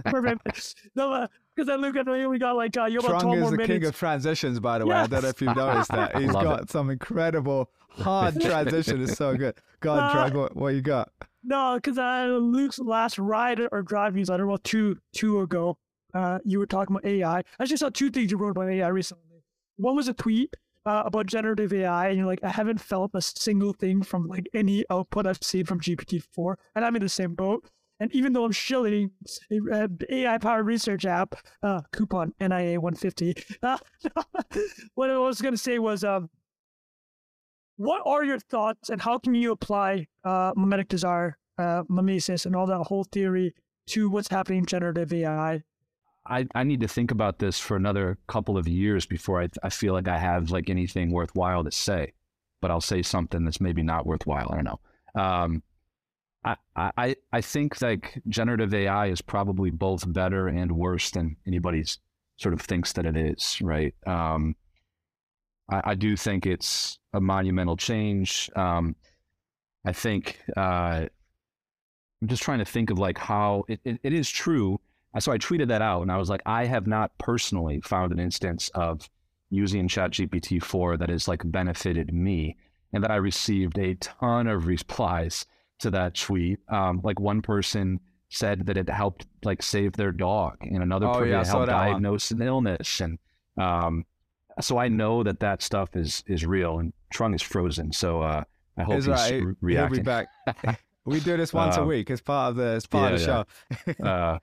perfect. (laughs) No, because uh, I look at the we got like uh, you about Trung is the minutes. king of transitions, by the way. I don't know if you've noticed that. He's got it. some incredible hard transition. It's so good. Go on, uh, Trung. What, what you got? No, because uh, Luke's last ride or drive newsletter, well, two two ago, uh, you were talking about AI. I just saw two things you wrote about AI recently. One was a tweet uh, about generative AI, and you're like, I haven't felt a single thing from like any output I've seen from GPT-4, and I'm in the same boat. And even though I'm shilling a AI powered research app, uh, coupon NIA 150, uh, (laughs) what I was going to say was, um, what are your thoughts and how can you apply uh, mimetic desire, uh, mimesis, and all that whole theory to what's happening in generative AI I, I need to think about this for another couple of years before I, I feel like I have like anything worthwhile to say. But I'll say something that's maybe not worthwhile. I don't know. Um, I, I I think like generative AI is probably both better and worse than anybody's sort of thinks that it is. Right. Um, I, I do think it's a monumental change. Um, I think uh, I'm just trying to think of like how it, it, it is true so I tweeted that out and I was like, I have not personally found an instance of using ChatGPT 4 that has like benefited me. And that I received a ton of replies to that tweet. Um, like one person said that it helped like save their dog, and another oh, person yeah, helped diagnose an illness. And um, so I know that that stuff is is real. And Trung is frozen, so uh, I hope he's, he's right. re- reacting. He'll be back. (laughs) we do this once um, a week. as part of the it's part yeah, of the show. uh,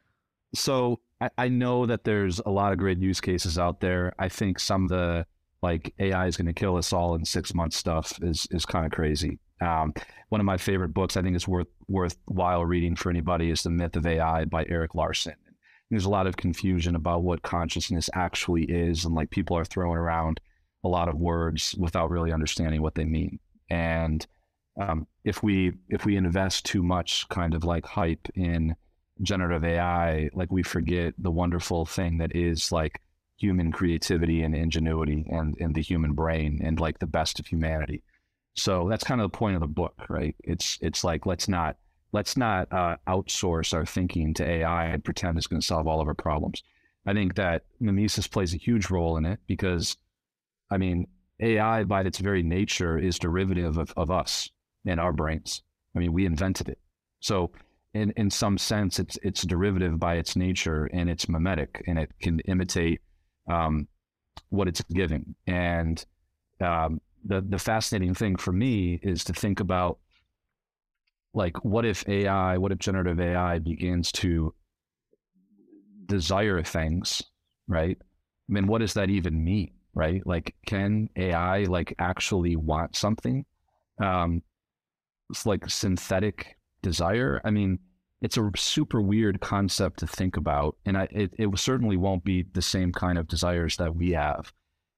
so I, I know that there's a lot of great use cases out there. I think some of the like AI is going to kill us all in six months stuff is is kind of crazy. Um, one of my favorite books, I think is worth worthwhile reading for anybody, is The Myth of AI by Erik Larson. There's a lot of confusion about what consciousness actually is, and like people are throwing around a lot of words without really understanding what they mean. And um, if we if we invest too much kind of like hype in generative AI, like we forget the wonderful thing that is like human creativity and ingenuity and, and the human brain and like the best of humanity. So that's kind of the point of the book, right? It's it's like let's not let's not uh, outsource our thinking to AI and pretend it's going to solve all of our problems. I think that mimesis plays a huge role in it because, I mean, AI by its very nature is derivative of, of us and our brains. I mean, we invented it. So in, in some sense, it's it's derivative by its nature and it's mimetic and it can imitate um, what it's giving. And um, the the fascinating thing for me is to think about like what if AI, what if generative AI begins to desire things, right? I mean, what does that even mean, right? Like, can AI like actually want something? Um, it's like synthetic desire. I mean, it's a super weird concept to think about, and I, it, it certainly won't be the same kind of desires that we have,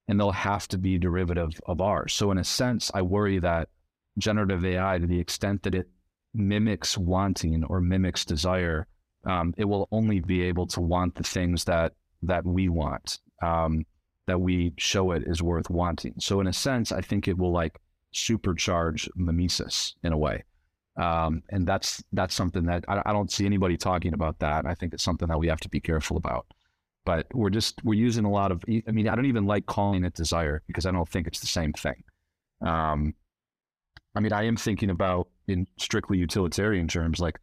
and they'll have to be derivative of ours. So, in a sense, I worry that generative AI, to the extent that it mimics wanting or mimics desire, um, it will only be able to want the things that that we want, um, that we show it is worth wanting. So, in a sense, I think it will like supercharge mimesis in a way. Um, and that's that's something that I, I, don't see anybody talking about that. I think it's something that we have to be careful about. But we're just we're using a lot of. I mean, I don't even like calling it desire because I don't think it's the same thing. Um, I mean, I am thinking about in strictly utilitarian terms, like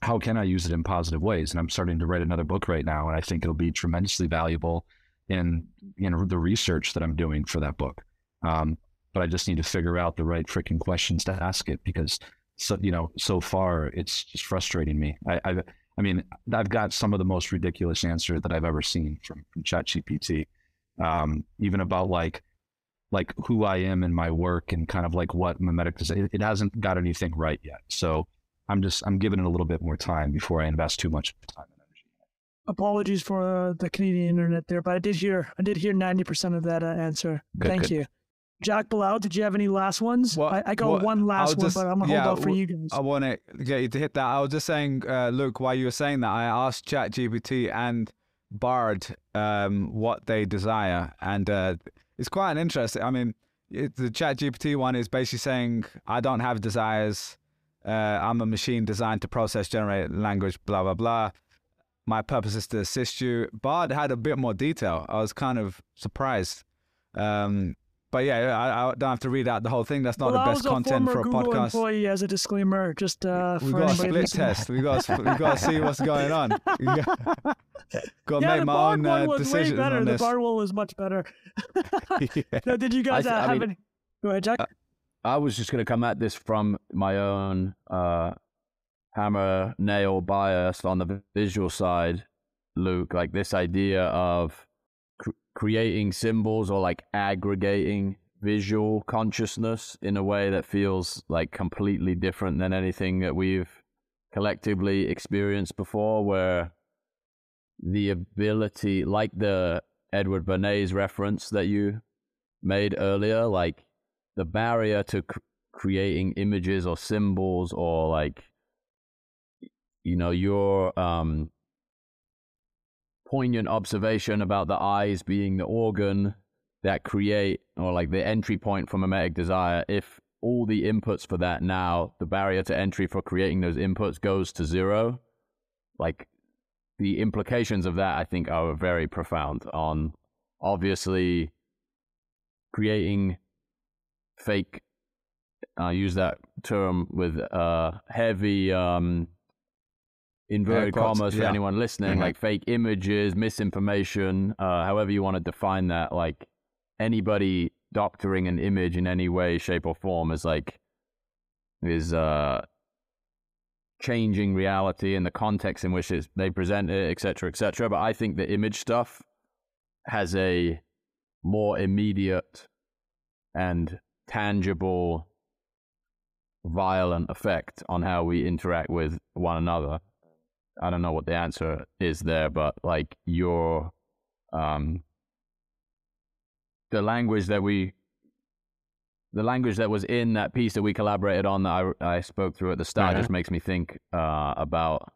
how can I use it in positive ways? And I'm starting to write another book right now, and I think it'll be tremendously valuable in know the research that I'm doing for that book. Um, but I just need to figure out the right freaking questions to ask it because so you know so far it's just frustrating me. I I, I mean I've got some of the most ridiculous answers that I've ever seen from from ChatGPT, um, even about like like who I am in my work and kind of like what mimetic does. It, it hasn't got anything right yet, so I'm just I'm giving it a little bit more time before I invest too much time and energy. Apologies for uh, the Canadian internet there, but I did hear I did hear ninety percent of that uh, answer. Good, Thank good. you. Jack Bilal, did you have any last ones? Well, I, I got well, one last just, one, but I'm gonna yeah, hold off for you guys. I want to get you to hit that. I was just saying, uh, Luke, while you were saying that, I asked ChatGPT and Bard um, what they desire, and uh, it's quite an interesting. I mean, it, the ChatGPT one is basically saying, "I don't have desires. Uh, I'm a machine designed to process, generate language, blah blah blah." My purpose is to assist you. Bard had a bit more detail. I was kind of surprised. Um, but yeah, I, I, don't have to read out the whole thing. That's not well, the best content for a Google podcast. Employee, as a disclaimer, just uh, we got a split test. We got we got to see what's going on. (laughs) got, got to yeah, make my own uh, decisions better. on this. The Bard one was much better. (laughs) (laughs) yeah. now, did you guys uh, have mean, any? Go ahead, Jack. I was just going to come at this from my own uh, hammer nail bias on the visual side, Luke. Like this idea of creating symbols or like aggregating visual consciousness in a way that feels like completely different than anything that we've collectively experienced before where the ability like the Edward Bernays reference that you made earlier like the barrier to cr- creating images or symbols or like you know your um poignant observation about the eyes being the organ that create or like the entry point for mimetic desire. If all the inputs for that now the barrier to entry for creating those inputs goes to zero like the implications of that i think are very profound on obviously creating fake I use that term with uh, heavy um, inverted commas for yeah. anyone listening, mm-hmm. like fake images, misinformation, uh, however you want to define that. Like anybody doctoring an image in any way, shape, or form is like is uh, changing reality and the context in which they present it, etc., etc. But I think the image stuff has a more immediate and tangible violent effect on how we interact with one another. I don't know what the answer is there, but like your um the language that we the language that was in that piece that we collaborated on that I, I spoke through at the start uh-huh. just makes me think uh, about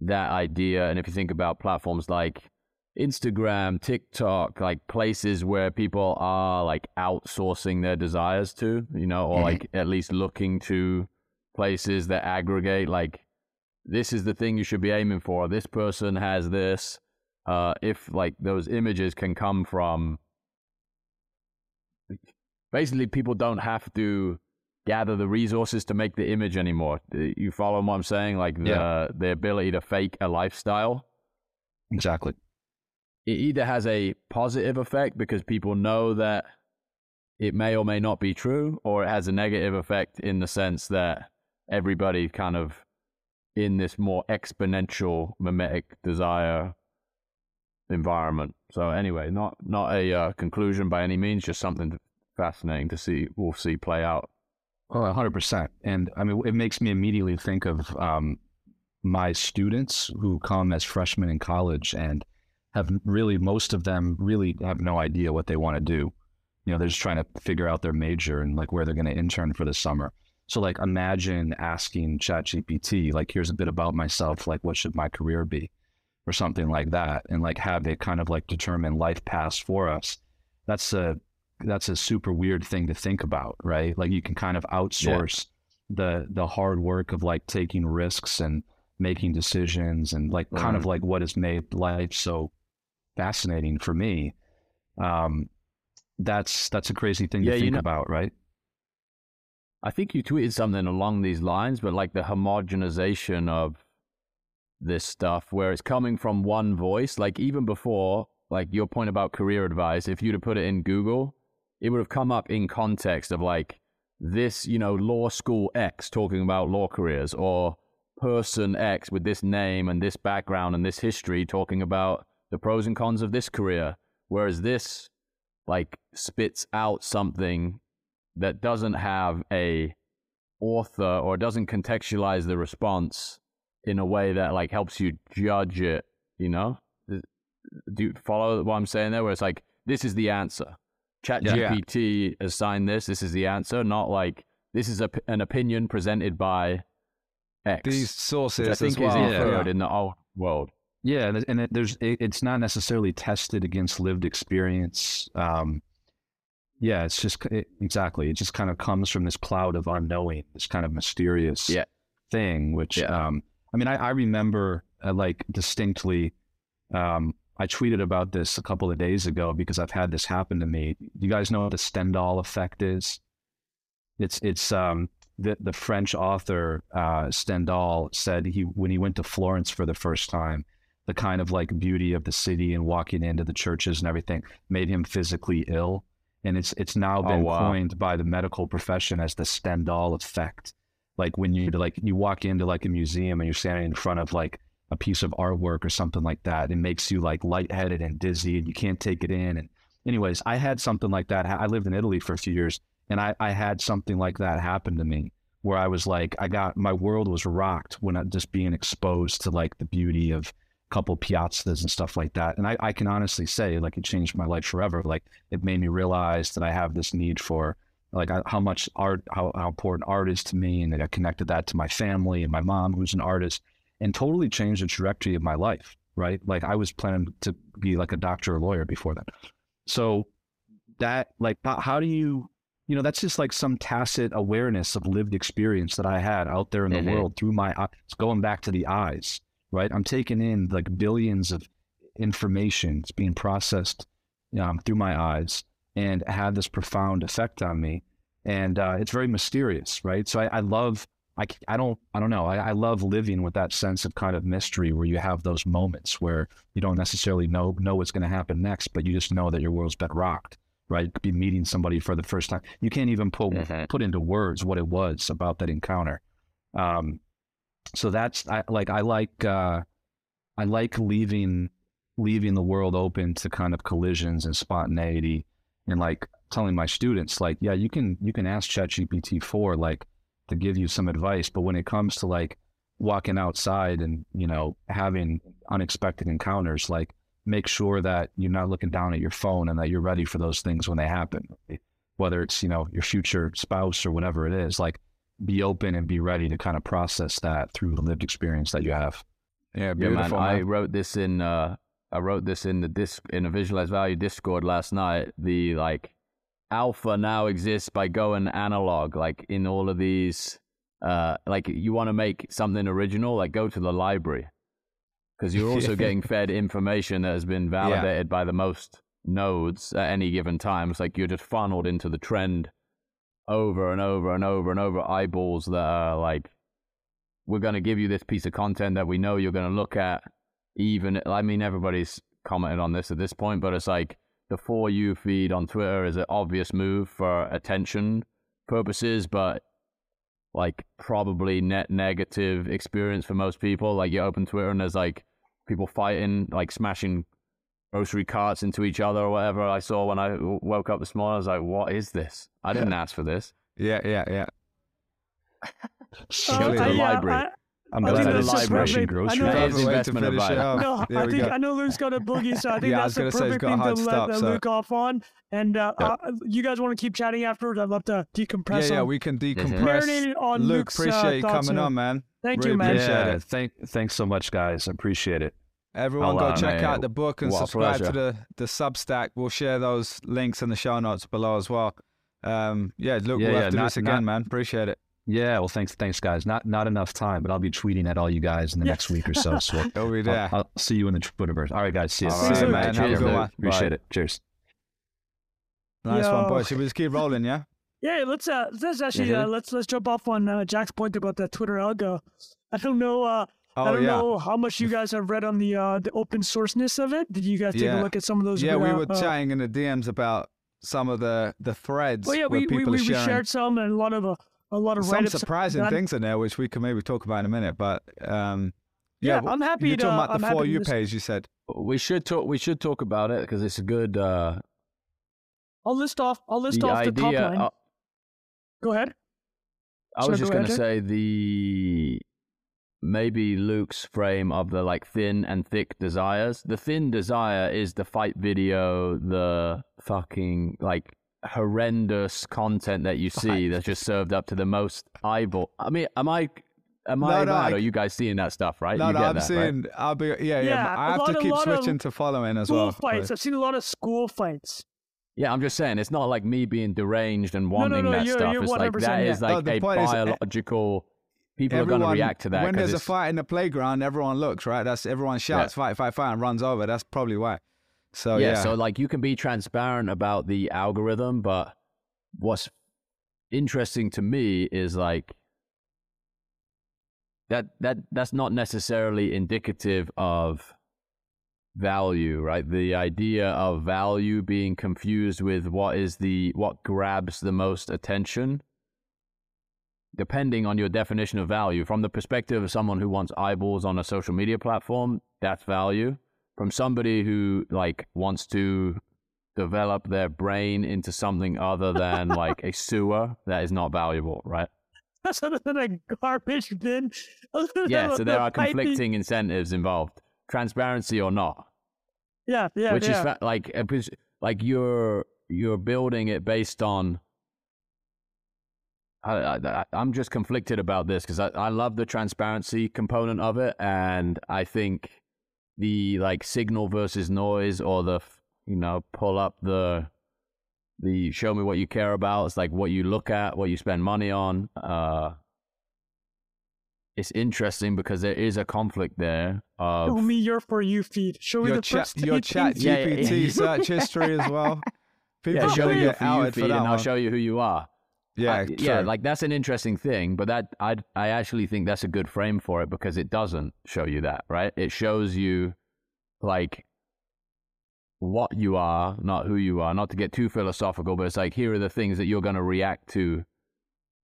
that idea. And if you think about platforms like Instagram, TikTok, like places where people are like outsourcing their desires to, you know, or mm-hmm. like at least looking to places that aggregate like this is the thing you should be aiming for. This person has this. Uh, if like those images can come from basically people don't have to gather the resources to make the image anymore. You follow what I'm saying? Like the yeah. the ability to fake a lifestyle. Exactly it either has a positive effect because people know that it may or may not be true, or it has a negative effect in the sense that everybody kind of in this more exponential mimetic desire environment. So anyway, not not a uh, conclusion by any means, just something fascinating to see. We'll see play out. 100% And I mean, it makes me immediately think of um, my students who come as freshmen in college and have really most of them really have no idea what they want to do. You know, they're just trying to figure out their major and like where they're going to intern for the summer. So like imagine asking ChatGPT, like, here's a bit about myself, like what should my career be? Or something like that. And like have it kind of like determine life paths for us. That's a that's a super weird thing to think about, right? Like you can kind of outsource yeah. the the hard work of like taking risks and making decisions and like kind of like what has made life so fascinating for me. Um, that's that's a crazy thing yeah, to think you know, about, right? I think you tweeted something along these lines, but like the homogenization of this stuff, where it's coming from one voice. Like even before, like your point about career advice, if you'd have put it in Google, it would have come up in context of like this, you know, law school X talking about law careers, or person X with this name and this background and this history talking about the pros and cons of this career. Whereas this, like, spits out something that doesn't have a author or doesn't contextualize the response in a way that like helps you judge it. You know, do you follow what I'm saying there? Where it's like, this is the answer. Chat yeah. GPT assigned this. This is the answer. Not like this is a, an opinion presented by X. These sources, I think, well. is inferred yeah. in the old world. Yeah, and, and it, there's it, it's not necessarily tested against lived experience. Um, yeah, it's just it, exactly. It just kind of comes from this cloud of unknowing, this kind of mysterious yeah. thing. Which, yeah. um, I mean, I, I remember uh, like distinctly. Um, I tweeted about this a couple of days ago because I've had this happen to me. You guys know what the Stendhal effect is? It's it's um, the the French author uh, Stendhal said he when he went to Florence for the first time the kind of like beauty of the city and walking into the churches and everything made him physically ill. And it's it's now oh, been oh, wow. coined by the medical profession as the Stendhal effect. Like when you like you walk into like a museum and you're standing in front of like a piece of artwork or something like that, it makes you like lightheaded and dizzy and you can't take it in. And anyways, I had something like that. I lived in Italy for a few years and I, I had something like that happen to me where I was like, I got my world was rocked when I just being exposed to like the beauty of couple piazzas and stuff like that. And I, I can honestly say, like, it changed my life forever. Like, it made me realize that I have this need for, like, how much art, how, how important art is to me. And that I connected that to my family and my mom, who's an artist, and totally changed the trajectory of my life. Right. Like, I was planning to be like a doctor or lawyer before that. So, that, like, how do you, you know, that's just like some tacit awareness of lived experience that I had out there in the mm-hmm. world through my eyes, going back to the eyes right? I'm taking in like billions of information. It's being processed um, through my eyes and had this profound effect on me. and uh, it's very mysterious, right? So I, I love. I, I don't I don't know I, I love living with that sense of kind of mystery where you have those moments where you don't necessarily know know what's going to happen next, but you just know that your world's been rocked right? Be meeting somebody for the first time. You can't even put mm-hmm. put into words what it was about that encounter. Um, so that's I, like I like uh, I like leaving leaving the world open to kind of collisions and spontaneity, and like telling my students like, yeah, you can you can ask ChatGPT four like to give you some advice, but when it comes to like walking outside and you know having unexpected encounters, like make sure that you're not looking down at your phone and that you're ready for those things when they happen. Whether it's, you know, your future spouse or whatever it is, like be open and be ready to kind of process that through the lived experience that you have. Yeah, beautiful. Yeah, man. man. I wrote this in uh I wrote this in the disc in a visualized value discord last night. The like alpha now exists by going analog, like in all of these uh like you want to make something original, like go to the library because you're also (laughs) getting fed information that has been validated yeah. by the most nodes at any given time. It's like you're just funneled into the trend over and over and over and over eyeballs that are like, we're going to give you this piece of content that we know you're going to look at. Even, I mean, everybody's commented on this at this point, but it's like the For You feed on Twitter is an obvious move for attention purposes, but like probably net negative experience for most people. Like you open Twitter and there's like people fighting, like smashing grocery carts into each other or whatever. I saw when I woke up this morning. I was like, "What is this? I didn't ask for this." Yeah, yeah, yeah. (laughs) Go to the library. I, I'm going to the library. Grocery. That is investment advice. No, I think I know Luke's got a boogie, so I think yeah, that's the perfect thing to stop, let so. Luke off on. And uh, yep. uh, you guys want to keep chatting afterwards? I'd love to decompress. Yeah, yeah, we can decompress. Mm-hmm. on Luke, Luke's, appreciate uh, you coming on, man. Thank really you, man. Yeah. Thank, thanks so much, guys. I appreciate it. Everyone, go check out the book and subscribe to the the Substack. We'll share those links in the show notes below as well. Um, yeah, look, yeah, we'll yeah, have to not, do this again, not, man. Appreciate it. Yeah, well, thanks, thanks, guys. Not not enough time, but I'll be tweeting at all you guys in the yes. next week or so. So (laughs) I'll, be there. I'll, I'll, see you in the Twitterverse. All right, guys. See you. All right, man. Have a good one. Appreciate Bye. it. Cheers. Nice Yo. one, boy. Should we just keep rolling? Yeah. (laughs) Yeah, let's uh, let's actually uh, let's let's jump off on uh, Jack's point about the Twitter algo. I don't know. Uh, Oh, I don't yeah. know how much you guys have read on the uh, the open sourceness of it. Did you guys take yeah. a look at some of those? Yeah, we were uh, chatting in the DMs about some of the the threads. Well, yeah, we we, we, we, shared some and a lot of uh, a lot of some surprising things in there, which we can maybe talk about in a minute. But um, yeah, yeah, I'm happy. You're to, talking about I'm the for you page. You said we should talk. We should talk about it because it's a good. Uh, I'll list off. I'll list the off idea, the top line. Uh, go ahead. I was just going to say the maybe Luke's frame of the like thin and thick desires. The thin desire is the fight video, the fucking like horrendous content that you see that's just served up to the most eyeball. I mean, am I am I no, no, I, are you guys seeing that stuff, right? No, you no, I'm that, seeing. Right? I'll be yeah, yeah. yeah I have to keep switching to following as well. school well. Fights. I've seen a lot of school fights. Yeah, I'm just saying it's not like me being deranged and wanting no, that you're, stuff. You're it's like that is yeah. is like a biological. Is, people everyone, are going to react to that. When there's a fight in the playground, everyone looks right. That's everyone shouts yeah. fight, fight, fight, and runs over. That's probably why. So yeah, yeah, so like you can be transparent about the algorithm, but what's interesting to me is like that that that's not necessarily indicative of value, right? The idea of value being confused with what is the what grabs the most attention depending on your definition of value. From the perspective of someone who wants eyeballs on a social media platform, that's value. From somebody who like wants to develop their brain into something other than (laughs) like a sewer, that is not valuable, right? That's other than a garbage bin. (laughs) yeah, so there are conflicting incentives involved, transparency or not. Yeah, yeah, which yeah. is fa- like uh, like you're you're building it based on I, am just conflicted about this because I, I love the transparency component of it, and I think the like signal versus noise or the you know pull up the the show me what you care about. It's like what you look at, what you spend money on. Uh, it's interesting because there is a conflict there. Of, Show me your for you feed. Show me the cha- first your chat GPT yeah, yeah, search history as well. (laughs) People yeah, show me your for you feed, and I'll show you who you are. Yeah, I, yeah, like that's an interesting thing, but that I I actually think that's a good frame for it because it doesn't show you that, right? It shows you like what you are, not who you are. Not to get too philosophical, but it's like here are the things that you're going to react to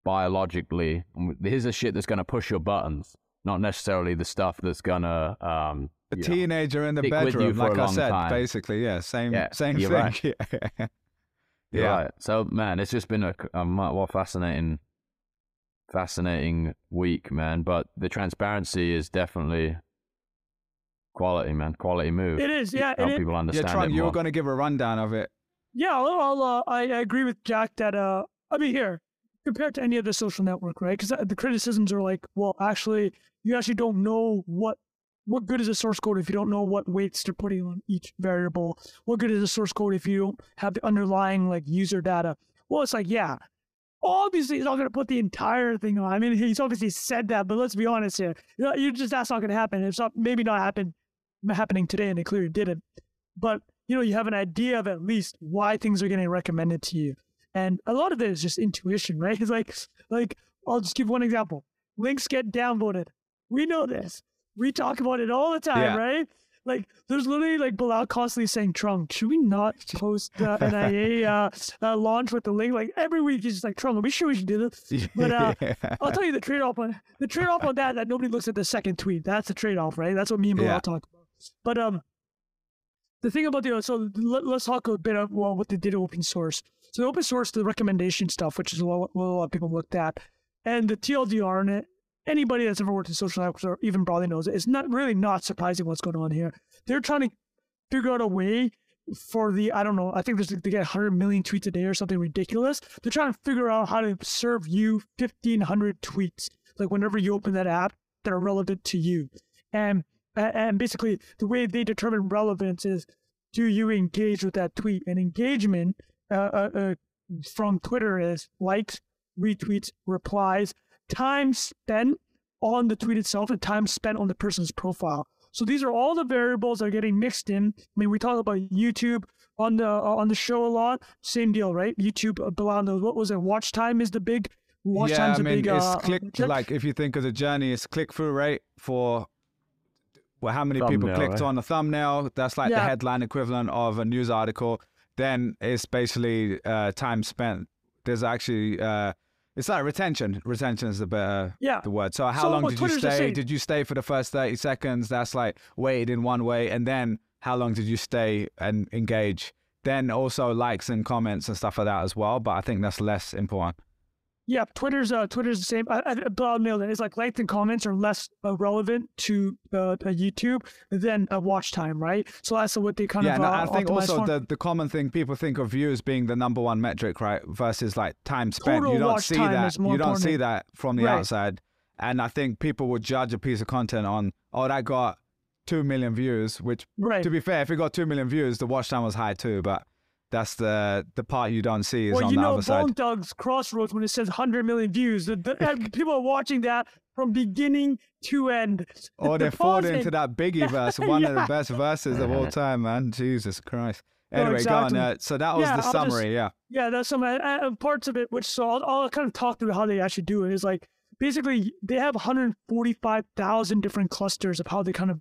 biologically. Here's the shit that's going to push your buttons, not necessarily the stuff that's going to um, a teenager know, in the bedroom, like I said, time. basically, yeah, same, yeah, same thing. Right. (laughs) yeah. yeah. Right. So, man, it's just been a, a what fascinating, fascinating week, man. But the transparency is definitely quality, man. Quality move. It is, yeah. Help people understand. Yeah, Trung, you were going to give a rundown of it. Yeah, well, I'll, uh, I, I agree with Jack that. Uh, I mean, here compared to any other social network, right? Because uh, the criticisms are like, well, actually, you actually don't know what what good is a source code if you don't know what weights they're putting on each variable? What good is a source code if you don't have the underlying like user data? Well, it's like, yeah, obviously he's not going to put the entire thing on. I mean, he's obviously said that, but let's be honest here. You, know, you just that's not going to happen. It's not maybe not happen happening today, and it clearly didn't. But you know, you have an idea of at least why things are getting recommended to you, and a lot of it is just intuition, (laughs) right? It's like, like I'll just give one example. Links get downvoted. We know this we talk about it all the time, yeah. right? Like, there's literally like Bilal constantly saying, Trung, should we not post uh, (laughs) NIA uh, uh, launch with the link? Like every week, he's just like, Trung, are we sure we should do this? (laughs) But uh, I'll tell you the trade off on the trade off on that that nobody looks at the second tweet. That's the trade off, right? That's what me and Bilal yeah. talk about. But um, the thing about the so let, us talk a bit of well, what they did open source. So the open source the recommendation stuff, which is a lot, a lot of people looked at, and the TLDR in it anybody that's ever worked in social networks or even broadly knows it, it's not really not surprising what's going on here. They're trying to figure out a way for the I don't know. I think they get 100 million tweets a day or something ridiculous. They're trying to figure out how to serve you 1500 tweets like whenever you open that app that are relevant to you, and and basically the way they determine relevance is do you engage with that tweet and engagement uh, uh, uh, from Twitter is likes, retweets, replies, time spent on the tweet itself and time spent on the person's profile. So these are all the variables that are getting mixed in. I mean, we talk about YouTube on the uh, on the show a lot. Same deal, right? YouTube, uh, Bilal what was it? Watch time is the big. Watch yeah, time's I mean, big, it's uh, click uh, like if you think of the journey, it's click through rate for well, how many thumbnail, people clicked right? on the thumbnail? That's like yeah. the headline equivalent of a news article. Then it's basically uh, time spent. There's actually uh, it's like retention. Retention is the better yeah. the word. So how so long did you stay? Did you stay for the first 30 seconds? That's like waited in one way. And then how long did you stay and engage? Then also likes and comments and stuff like that as well. But I think that's less important. Yeah, Twitter's uh, Twitter's the same. I, I, Bob nailed it. It's like likes and comments are less uh, relevant to uh, YouTube than a watch time, right? So that's what they kind yeah, of. Yeah, uh, I think also the, the common thing people think of views being the number one metric, right? Versus like time spent. Total you don't see that. You don't important. see that from the right. outside. And I think people would judge a piece of content on, oh, that got two million views. Which, right. to be fair, if it got two million views, the watch time was high too. But that's the the part you don't see is well, on you the know, other side. Bone Thugs Crossroads when it says 100 million views, the, the, (laughs) people are watching that from beginning to end. Oh, they're falling into that Biggie (laughs) verse, one yeah. of the best verses of all time, man. Jesus Christ. Anyway, no, exactly. go on. Uh, so that was yeah, the summary, just, yeah. Yeah, that's some uh, uh, parts of it, which so I'll, I'll, kind of talk through how they actually do it. Is like basically they have 145,000 different clusters of how they kind of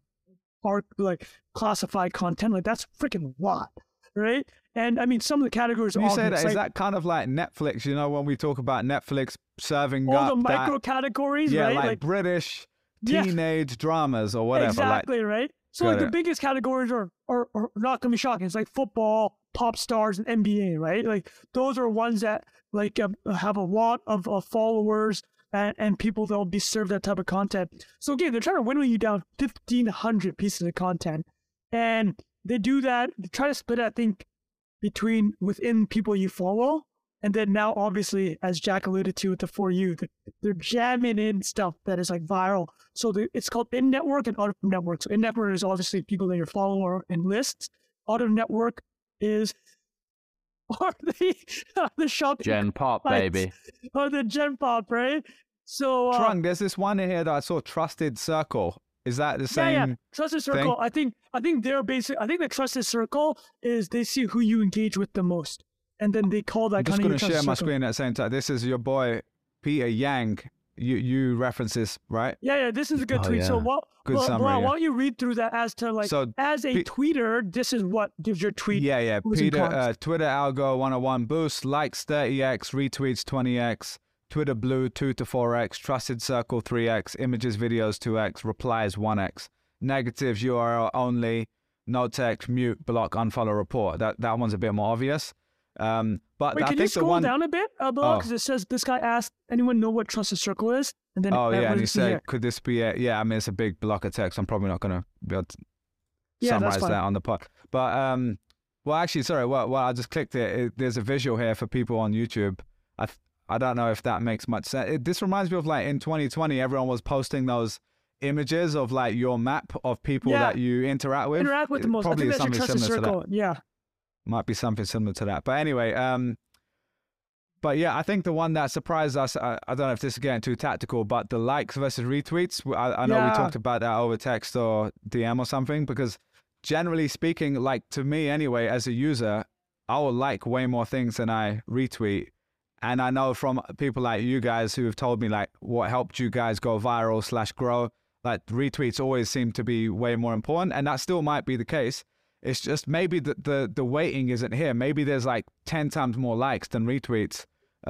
are like classify content. Like that's freaking lot, right? And I mean, some of the categories. When you say that, like, is that kind of like Netflix? You know, when we talk about Netflix serving all up the micro that, categories, yeah, right? Like, like British teenage yeah. dramas or whatever. Exactly like, right. So like it. the biggest categories are, are are not gonna be shocking. It's like football, pop stars, and NBA, right? Like those are ones that like uh, have a lot of uh, followers and, and people that'll be served that type of content. So again, they're trying to whittle you down fifteen hundred pieces of content, and they do that. They try to split, I think, between within people you follow. And then now, obviously, as Jack alluded to with the For You, they're jamming in stuff that is like viral. So the, it's called in network and out of network. So in network is obviously people that you follow or in lists. Out of network is (laughs) are the the shopping Gen Pop (laughs) baby. Or the Gen Pop, right? So uh, Trung, there's this one here that I saw, Trusted Circle. Is that the same? Yeah, yeah. Trusted circle. Thing? I think I think they're basic. I think the trusted circle is they see who you engage with the most. and then they call that. I'm just going to share my screen at the same time. This is your boy Peter Yang. You you reference this right? Yeah, yeah. This is a good oh, tweet. Yeah. So what? Good well, summary, well, yeah. why don't you read through that as to like so, as a P- tweeter, this is what gives your tweet. Yeah, yeah. Peter, uh, Twitter algo 101 boost likes 30x, retweets 20x, Twitter blue 2 to 4x, trusted circle 3x, images videos 2x, replies 1x, negatives URL only, no text, mute, block, unfollow, report. That that one's a bit more obvious. Um, but Wait, I can you scroll one... down a bit, uh, because oh. it says this guy asked anyone know what trusted circle is, and then oh yeah, and he said, could this be a yeah? I mean, it's a big block of text. I'm probably not gonna be able to yeah, summarize that on the pod. But um, well, actually, sorry. Well, well, I just clicked it. it. There's a visual here for people on YouTube. I don't know if that makes much sense. It, this reminds me of like in 2020, everyone was posting those images of like your map of people yeah. that you interact with. Interact with the most. Probably something similar circle. to that. Yeah. Might be something similar to that. But anyway, um, but yeah, I think the one that surprised us, I, I don't know if this is getting too tactical, but the likes versus retweets. I, I know yeah. we talked about that over text or DM or something, because generally speaking, like to me anyway, as a user, I will like way more things than I retweet. And I know from people like you guys who have told me like what helped you guys go viral slash grow like retweets always seem to be way more important, and that still might be the case. It's just maybe the the, the weighting isn't here. Maybe there's like ten times more likes than retweets.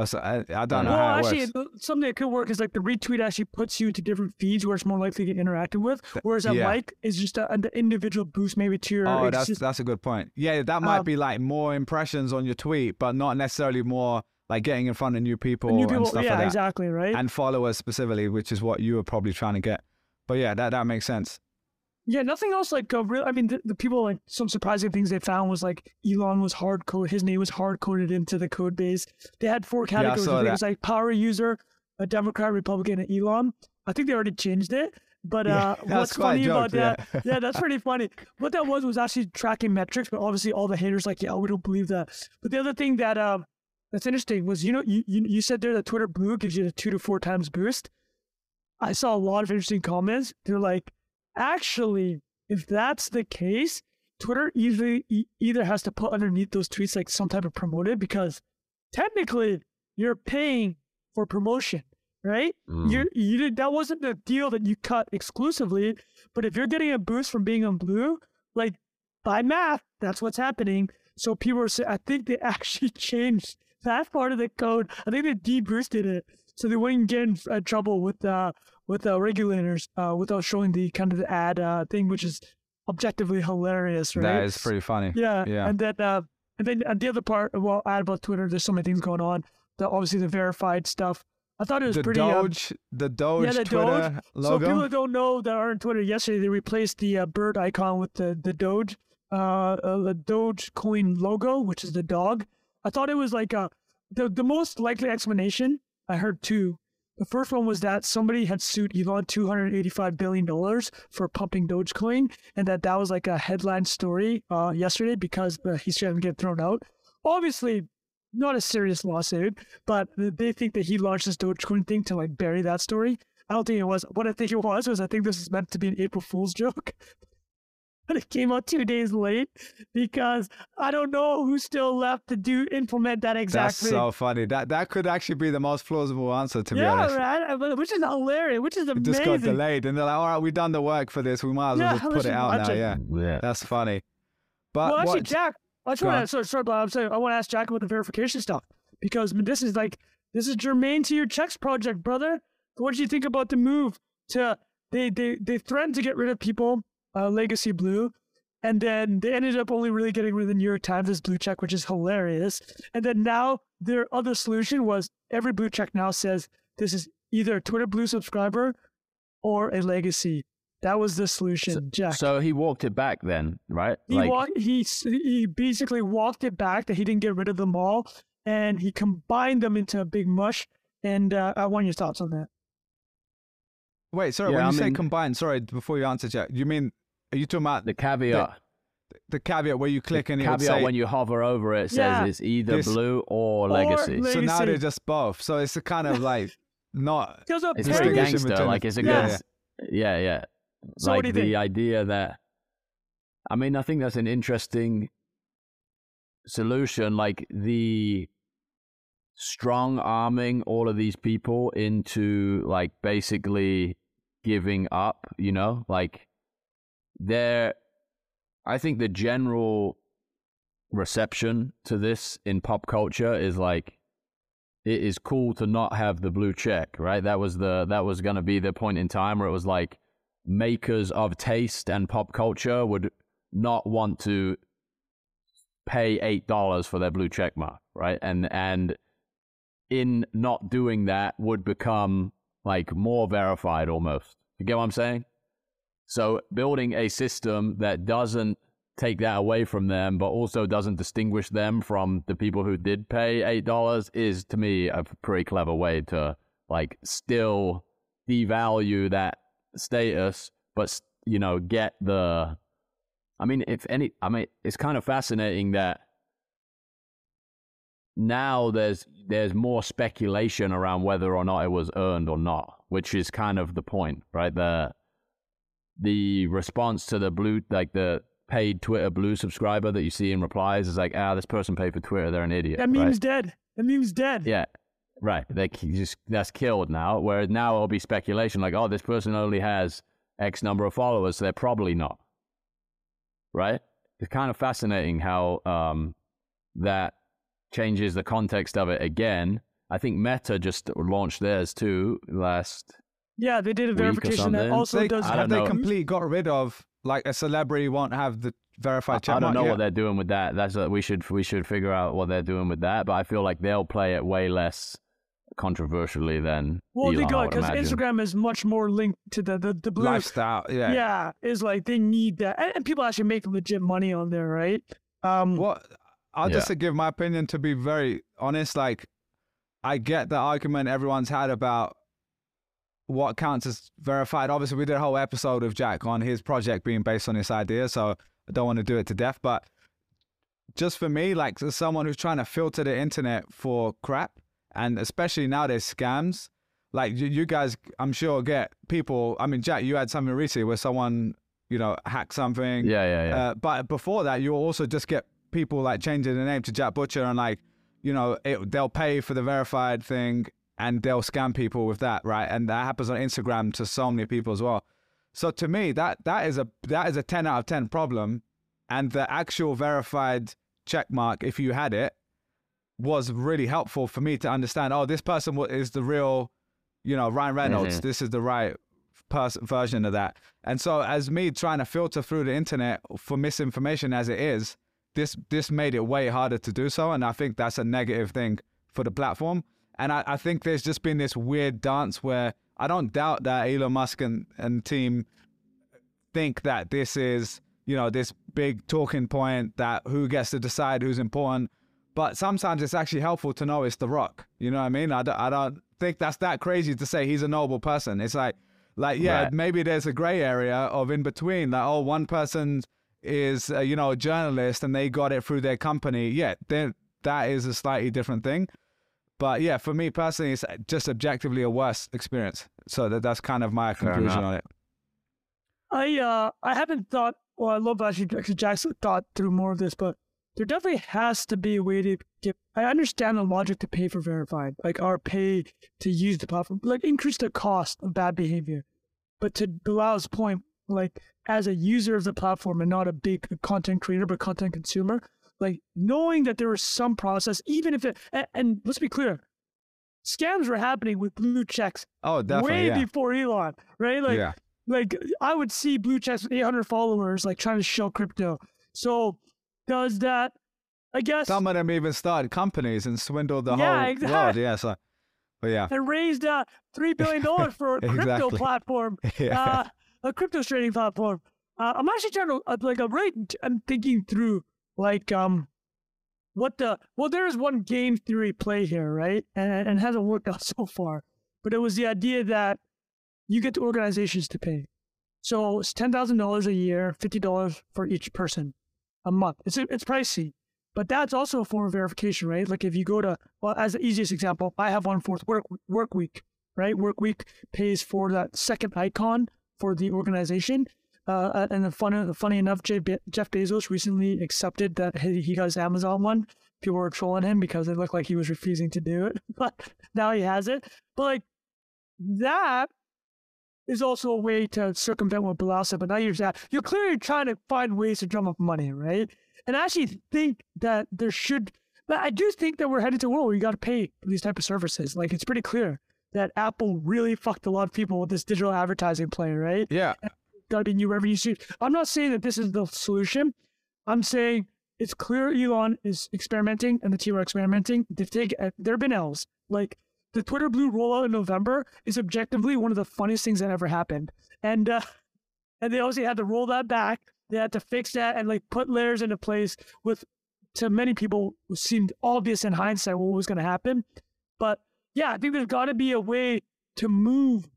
So I, I, don't know well, how actually, works. something that could work is like the retweet actually puts you into different feeds where it's more likely to get interacted with. Whereas a yeah. like is just a, an individual boost, maybe to your. Oh, that's just, that's a good point. Yeah, that might um, be like more impressions on your tweet, but not necessarily more like getting in front of new people, new people and stuff yeah, like that. exactly, right. And followers specifically, which is what you were probably trying to get. But yeah, that that makes sense. Yeah, nothing else like uh, real. I mean, the, the, people like some surprising things they found was like Elon was hard coded. His name was hard coded into the code base. They had four categories. Yeah, it was like power user, a Democrat, Republican, and Elon. I think they already changed it. But uh, (laughs) yeah, what's funny about that? Yeah. yeah, that's pretty funny. What that was was actually tracking metrics, but obviously all the haters like, yeah, we don't believe that. But the other thing that um, that's interesting was you know you, you you said there that Twitter Blue gives you a two to four times boost. I saw a lot of interesting comments. They're like, actually, if that's the case, Twitter either either has to put underneath those tweets like some type of promoted because technically you're paying for promotion, right? Mm. You you that wasn't a deal that you cut exclusively, but if you're getting a boost from being on blue, like by math, that's what's happening. So people are saying, I think they (laughs) actually changed that part of the code. I think they de-boosted it so they wouldn't get in uh, trouble with uh, with uh, regulators uh, without showing the kind of the ad uh, thing, which is objectively hilarious, right? That is pretty funny. Yeah, yeah. And then uh, and then and the other part, well, ad about Twitter. There's so many things going on. The obviously the verified stuff. I thought it was the pretty. Doge, um, the Doge, yeah, the Twitter Doge. logo. So people that don't know that are on Twitter, yesterday they replaced the uh, bird icon with the the Doge, uh, uh, the Doge coin logo, which is the dog. I thought it was like a the the most likely explanation I heard two. The first one was that somebody had sued Elon $285 billion for pumping Dogecoin, and that that was like a headline story uh, yesterday because uh, he's trying to get thrown out. Obviously, not a serious lawsuit, but they think that he launched this Dogecoin thing to like bury that story. I don't think it was. What I think it was was I think this is meant to be an April Fool's joke. (laughs) but it came out two days late because I don't know who's still left to do implement that exactly. That's so funny. That that could actually be the most plausible answer to yeah, be honest. Yeah, right. Which is hilarious. Which is amazing. It just got delayed, and they're like, "All right, we've done the work for this. We might as well yeah, just put it out now." It. Yeah, yeah, that's funny. But well, actually, what... Jack, I just want to sorry, sorry, I'm saying I want to ask Jack about the verification stuff because this is like this is germane to your checks project, brother. What do you think about the move to they they they threatened to get rid of people uh, Legacy Blue. And then they ended up only really getting rid of the New York Times as blue check, which is hilarious. And then now their other solution was every blue check now says this is either a Twitter Blue subscriber or a legacy. That was the solution, so, Jack. So he walked it back then, right? He like... walked, he he basically walked it back that he didn't get rid of them all, and he combined them into a big mush. And uh, I want your thoughts on that. Wait, sorry. Yeah, when you I say mean, combined, sorry, before you answer, Jack, you mean are you talking about the caveat? The, the caveat where you click the and caveat say, when you hover over it says yeah, it's either this, blue or legacy. or legacy. So now they're just both. So it's a kind of like (laughs) not. it's very gangster. Like it's a yeah. good. Yeah, yeah. So like the think? idea that. I mean, I think that's an interesting solution, like the strong arming all of these people into like basically giving up, you know, like there, I think the general reception to this in pop culture is like, it is cool to not have the blue check, right? That was the that was going to be the point in time where it was like makers of taste and pop culture would not want to pay eight dollars for their blue check mark, right? And and in not doing that would become like more verified almost. You get what I'm saying? So building a system that doesn't take that away from them, but also doesn't distinguish them from the people who did pay eight dollars is to me a pretty clever way to like still devalue that status, but you know get the. I mean, if any, I mean, it's kind of fascinating that now there's there's more speculation around whether or not it was earned or not, which is kind of the point, right? The the response to the blue like the paid Twitter blue subscriber that you see in replies is like, ah, this person paid for Twitter, they're an idiot. That meme's right? dead. That meme's dead. Yeah. Right. They just that's killed now. Whereas now it'll be speculation like, oh, this person only has X number of followers, so they're probably not. Right? It's kind of fascinating how um, that changes the context of it again. I think Meta just launched theirs too last. Yeah, they did a verification that also they, does. Have they completely got rid of like a celebrity won't have the verified I, I don't know yet. what they're doing with that. That's a, we should we should figure out what they're doing with that. But I feel like they'll play it way less controversially than well Elon, they got because Instagram is much more linked to the the, the blue lifestyle. Yeah, yeah, is like they need that, and, and, people actually make legit money on there, right? Um, what I'll yeah. just give my opinion to be very honest. Like, I get the argument everyone's had about what counts as verified. Obviously, we did a whole episode of Jack on his project being based on this idea, so I don't want to do it to death. But just for me, like as someone who's trying to filter the internet for crap, and especially now there's scams. Like you, you guys, I'm sure get people. I mean, Jack, you had something recently where someone, you know, hacked something. Yeah, yeah, yeah. Uh, but before that, you also just get people like changing the name to Jack Butcher and like, you know, it, they'll pay for the verified thing and they'll scam people with that, right? And that happens on Instagram to so many people as well. So to me, that that is a that is a ten out of ten problem, and the actual verified check mark, if you had it, was really helpful for me to understand. Oh, this person is the real, you know, Ryan Reynolds. Mm-hmm. This is the right person version of that. And so, as me trying to filter through the internet for misinformation as it is, this this made it way harder to do so, and I think that's a negative thing for the platform. And I, I think there's just been this weird dance where I don't doubt that Elon Musk and, and team think that this is, you know, this big talking point that who gets to decide who's important. But sometimes it's actually helpful to know it's The Rock. You know what I mean? I don't, I don't think that's that crazy to say he's a noble person. It's like, like yeah, right. maybe there's a gray area of in between. Like, oh, one person is, uh, you know, a journalist and they got it through their company. Yeah, then that is a slightly different thing. But yeah, for me personally, it's just objectively a worse experience. So that that's kind of my conclusion on it. I uh I haven't thought. Well, I love actually actually Jackson thought through more of this, but there definitely has to be a way to get. I understand the logic to pay for verified, like our pay to use the platform, like increase the cost of bad behavior. But to Bilal's point, like as a user of the platform and not a big content creator but content consumer, like knowing that there was some process, even if it, and, and let's be clear, scams were happening with blue checks. Oh, definitely. Way yeah. before Elon, right? Like, yeah. like I would see blue checks with 800 followers, like trying to show crypto. So does that? I guess some of them even started companies and swindled the yeah, whole exactly. world. Yeah, so, but yeah, and raised uh, three (laughs) billion dollars for a crypto exactly. (laughs) platform, yeah. uh, a crypto trading platform. Uh, I'm actually trying to uh, like I'm right. I'm thinking through like um what the well there is one game theory play here right? And and hasn't worked (laughs) out so far but it was the idea that you get the organizations to pay. So it's $10000 a year $50 for each person a month. It's it's pricey but that's also a form of verification right? Like if you go to well as the easiest example i have one fourth work work week right? Work week pays for that second icon for the organization Uh, and funny, funny enough, Jeff Bezos recently accepted that he got his Amazon one. People were trolling him because it looked like he was refusing to do it, (laughs) but now he has it. But like that is also a way to circumvent what Bilal said. But now you're you're clearly trying to find ways to drum up money, right? And I actually think that there should. But I do think that we're headed to a world where you got to pay for these type of services. Like it's pretty clear that Apple really fucked a lot of people with this digital advertising play, right? Yeah. Got new revenue stream. I'm not saying that this is the solution. I'm saying it's clear Elon is experimenting and the team are experimenting. They've taken, uh, there have been L's. Like the Twitter Blue rollout in November is objectively one of the funniest things that ever happened. And, uh, (laughs) and they obviously had to roll that back. They had to fix that and like put layers into place with, to many people, seemed obvious in hindsight what was going to happen. But yeah, I think there's got to be a way to move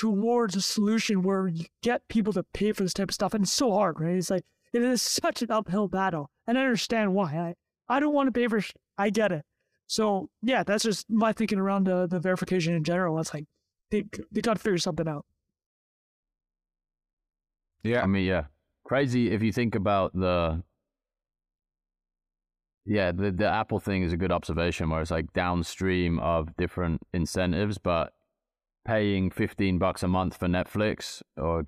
towards a solution where you get people to pay for this type of stuff. And it's so hard, right? It's like, it is such an uphill battle. And I understand why. I, I don't want to pay for sh- I get it. So, yeah, that's just my thinking around the, the verification in general. It's like, they, they got to figure something out. Yeah. I mean, yeah. Crazy if you think about the yeah, the the Apple thing is a good observation where it's like downstream of different incentives, but paying 15 bucks a month for Netflix or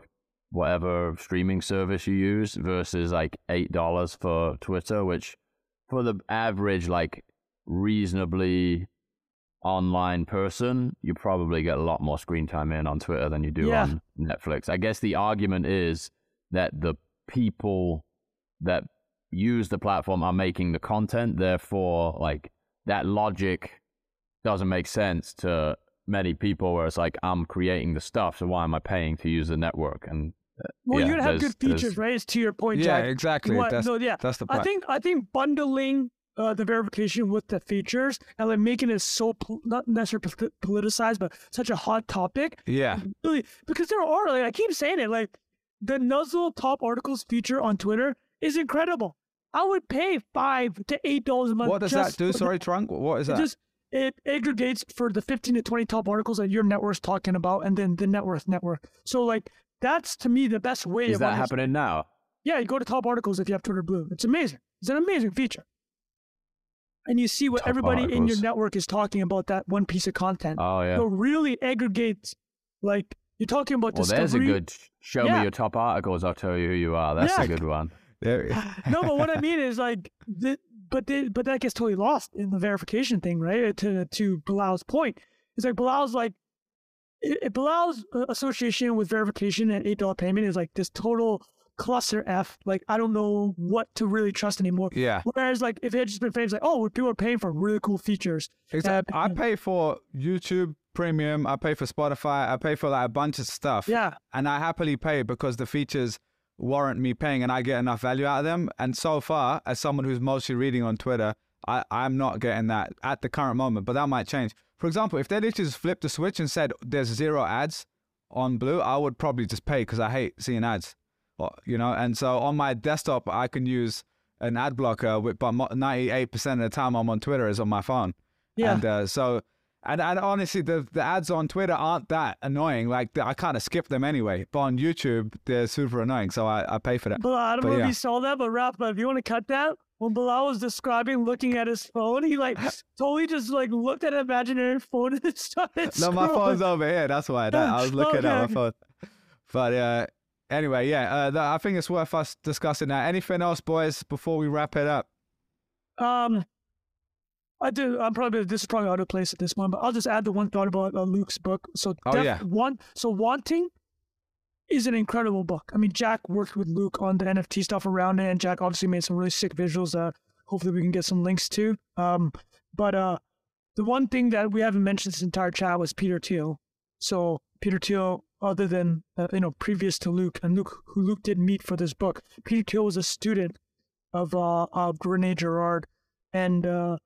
whatever streaming service you use versus like $8 for Twitter, which for the average like reasonably online person, you probably get a lot more screen time in on Twitter than you do yeah. on Netflix. I guess the argument is that the people that use the platform are making the content. Therefore, like that logic doesn't make sense to many people where it's like I'm creating the stuff, so why am I paying to use the network? And uh, well, yeah, you'd have good features, right? It's to your point, yeah, Jack. exactly. What, that's, no, yeah, that's the. Part. I think I think bundling uh, the verification with the features and like making it so not necessarily politicized, but such a hot topic. Yeah, really, because there are like I keep saying it, like the Nuzzel top articles feature on Twitter is incredible. I would pay five to eight dollars a month. What does that do? Sorry, Trung. What is that? Just it aggregates for the fifteen to twenty top articles that your network's talking about, and then the net worth network. So like that's to me the best way. Is that happening now? Yeah, you go to top articles if you have Twitter Blue. It's amazing. It's an amazing feature. And you see what top everybody articles. in your network is talking about that one piece of content. Oh yeah. So really aggregates like you're talking about well, discovery. there's a good show yeah. me your top articles. I'll tell you who you are. That's yeah. a good one. There. (laughs) No, but what I (laughs) mean is like, the, but the, but that gets totally lost in the verification thing, right? To to Bilal's point, it's like Bilal's like, it, Bilal's uh, association with verification and eight dollar payment is like this total cluster F. Like I don't know what to really trust anymore. Yeah. Whereas like if it had just been famous, like oh people are paying for really cool features. Exactly. Uh, I (laughs) pay for YouTube Premium. I pay for Spotify. I pay for like a bunch of stuff. Yeah. And I happily pay because the features warrant me paying and I get enough value out of them. And so far, as someone who's mostly reading on Twitter, I, I'm not getting that at the current moment, but that might change. For example, if they literally just flipped the switch and said there's zero ads on Blue, I would probably just pay because I hate seeing ads. You know, and so on my desktop, I can use an ad blocker, but 98% of the time I'm on Twitter is on my phone. Yeah. And uh, so and, and honestly, the, the ads on Twitter aren't that annoying. Like, I kind of skip them anyway. But on YouTube, they're super annoying. So I, I pay for that. But I don't but know yeah. if you saw that, but Rafa, if you want to cut that, when Bilal was describing looking at his phone, he like (laughs) totally just like looked at an imaginary phone and (laughs) started. No, my phone's over here. That's why that, I was (laughs) looking okay. at my phone. But uh, anyway, yeah, uh, I think it's worth us discussing that. Anything else, boys, before we wrap it up? Um, I do. I'm probably this is probably out of place at this point, but I'll just add the one thought about uh, Luke's book. So oh def- yeah, one. So wanting is an incredible book. I mean, Jack worked with Luke on the NFT stuff around it, and Jack obviously made some really sick visuals. Uh, hopefully we can get some links to. Um, but uh, the one thing that we haven't mentioned this entire chat was Peter Thiel. So Peter Thiel, other than uh, you know previous to Luke, and Luke who Luke did meet for this book, Peter Thiel was a student of uh, of Rene Girard, and uh,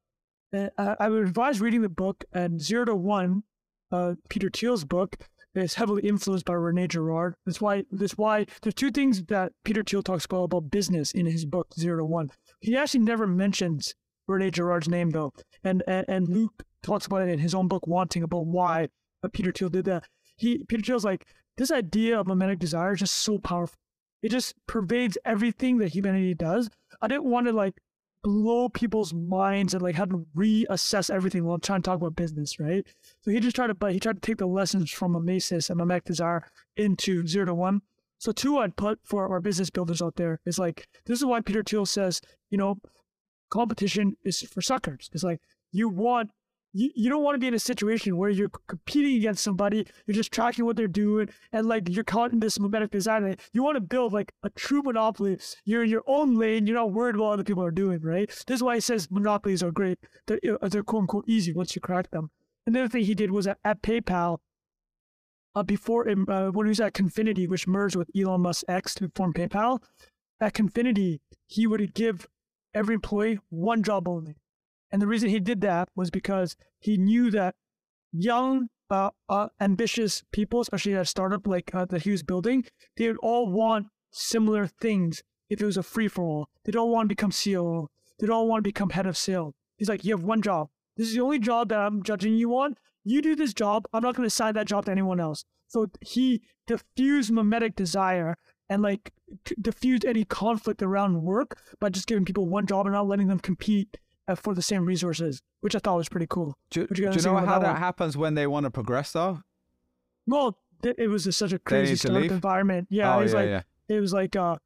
uh, I would advise reading the book. And Zero to One, uh, Peter Thiel's book, is heavily influenced by Rene Girard. That's why. That's why there's two things that Peter Thiel talks about about business in his book Zero to One. He actually never mentions Rene Girard's name though, and and, and Luke talks about it in his own book Wanting about why Peter Thiel did that. He Peter Thiel's like this idea of mimetic desire is just so powerful. it just pervades everything that humanity does. I didn't want to like blow people's minds and like have to reassess everything while I'm trying to talk about business, right? So he just tried to, but he tried to take the lessons from Mimesis and Desire into zero to one. So two I'd put for our business builders out there is like, this is why Peter Thiel says, you know, competition is for suckers. It's like you want you, you don't want to be in a situation where you're competing against somebody, you're just tracking what they're doing, and like you're caught in this mimetic design. You want to build like a true monopoly. You're in your own lane, you're not worried about what other people are doing, right? This is why he says monopolies are great. They're, uh, they're quote unquote easy once you crack them. Another thing he did was at, at PayPal, uh, before uh, when he was at Confinity, which merged with Elon Musk X to form PayPal, at Confinity, he would give every employee one job only. And the reason he did that was because he knew that young, uh, uh, ambitious people, especially at a startup like uh, that he was building, they would all want similar things if it was a free for all. They don't want to become CEO. They don't want to become head of sales. He's like, you have one job. This is the only job that I'm judging you on. You do this job. I'm not going to assign that job to anyone else. So he diffused mimetic desire and like diffused any conflict around work by just giving people one job and not letting them compete uh, for the same resources, which I thought was pretty cool. Do, you, do you know how that, happens when they want to progress though? Well, it was just such a crazy startup environment. Yeah, oh, it was yeah, like yeah. it was like uh,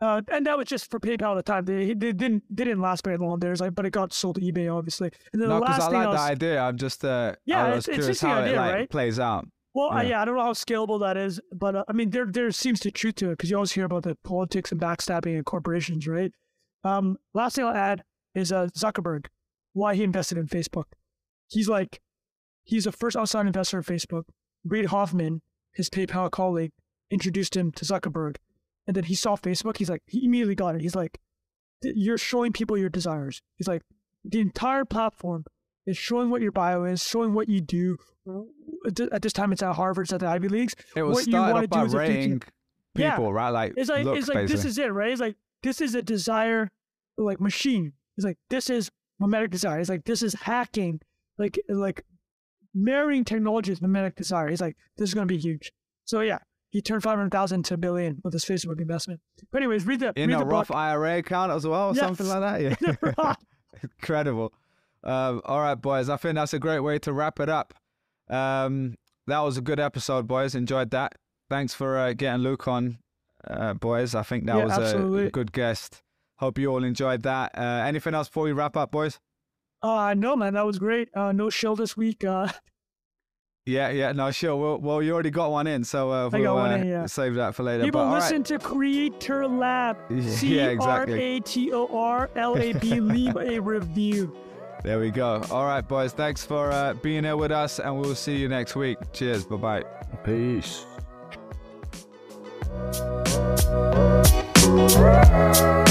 uh, and that was just for PayPal at the time. They, they didn't they didn't last very long. There's like, but it got sold to eBay, obviously. And then no, because I like was, the idea. I'm just uh, yeah, I was it's, curious it's how idea, it like, right? plays out. Well, yeah. Uh, yeah. I don't know how scalable that is, but uh, I mean, there there seems to truth to it because you always hear about the politics and backstabbing in corporations, right? Um, last thing I'll add is uh, Zuckerberg, why he invested in Facebook. He's like, he's the first outside investor of Facebook. Reid Hoffman, his PayPal colleague, introduced him to Zuckerberg, and then he saw Facebook. He's like, he immediately got it. He's like, you're showing people your desires. He's like, the entire platform is showing what your bio is, showing what you do. At this time, it's at Harvard, it's at the Ivy Leagues. It was what started up by rating people, yeah. right? Like, it's like, looks, it's like basically. this is it, right? It's like this is a desire, like machine. He's like, this is mimetic desire. He's like, this is hacking, like like marrying technology with mimetic desire. He's like, this is gonna be huge. So yeah, he turned five hundred thousand to a billion with his Facebook investment. But anyways, read the in read a the Roth. IRA account as well, or yes. something like that. (laughs) Yeah, (laughs) incredible. Um, all right, boys. I think that's a great way to wrap it up. Um, that was a good episode, boys. Enjoyed that. Thanks for uh, getting Luke on, uh, boys. I think that yeah, was absolutely. a good guest. Hope you all enjoyed that. Uh, anything else before we wrap up, boys? Uh, no, man, that was great. Uh, no show this week. Uh, (laughs) yeah, yeah, no, sure. Well, well, you already got one in, so uh, we'll I got one uh, in, yeah. save that for later. People but, listen right. to Creator Lab. (laughs) C R A T O R L A B. Leave a (laughs) review. There we go. All right, boys. Thanks for uh, being here with us, and we'll see you next week. Cheers. Bye bye. Peace. Thank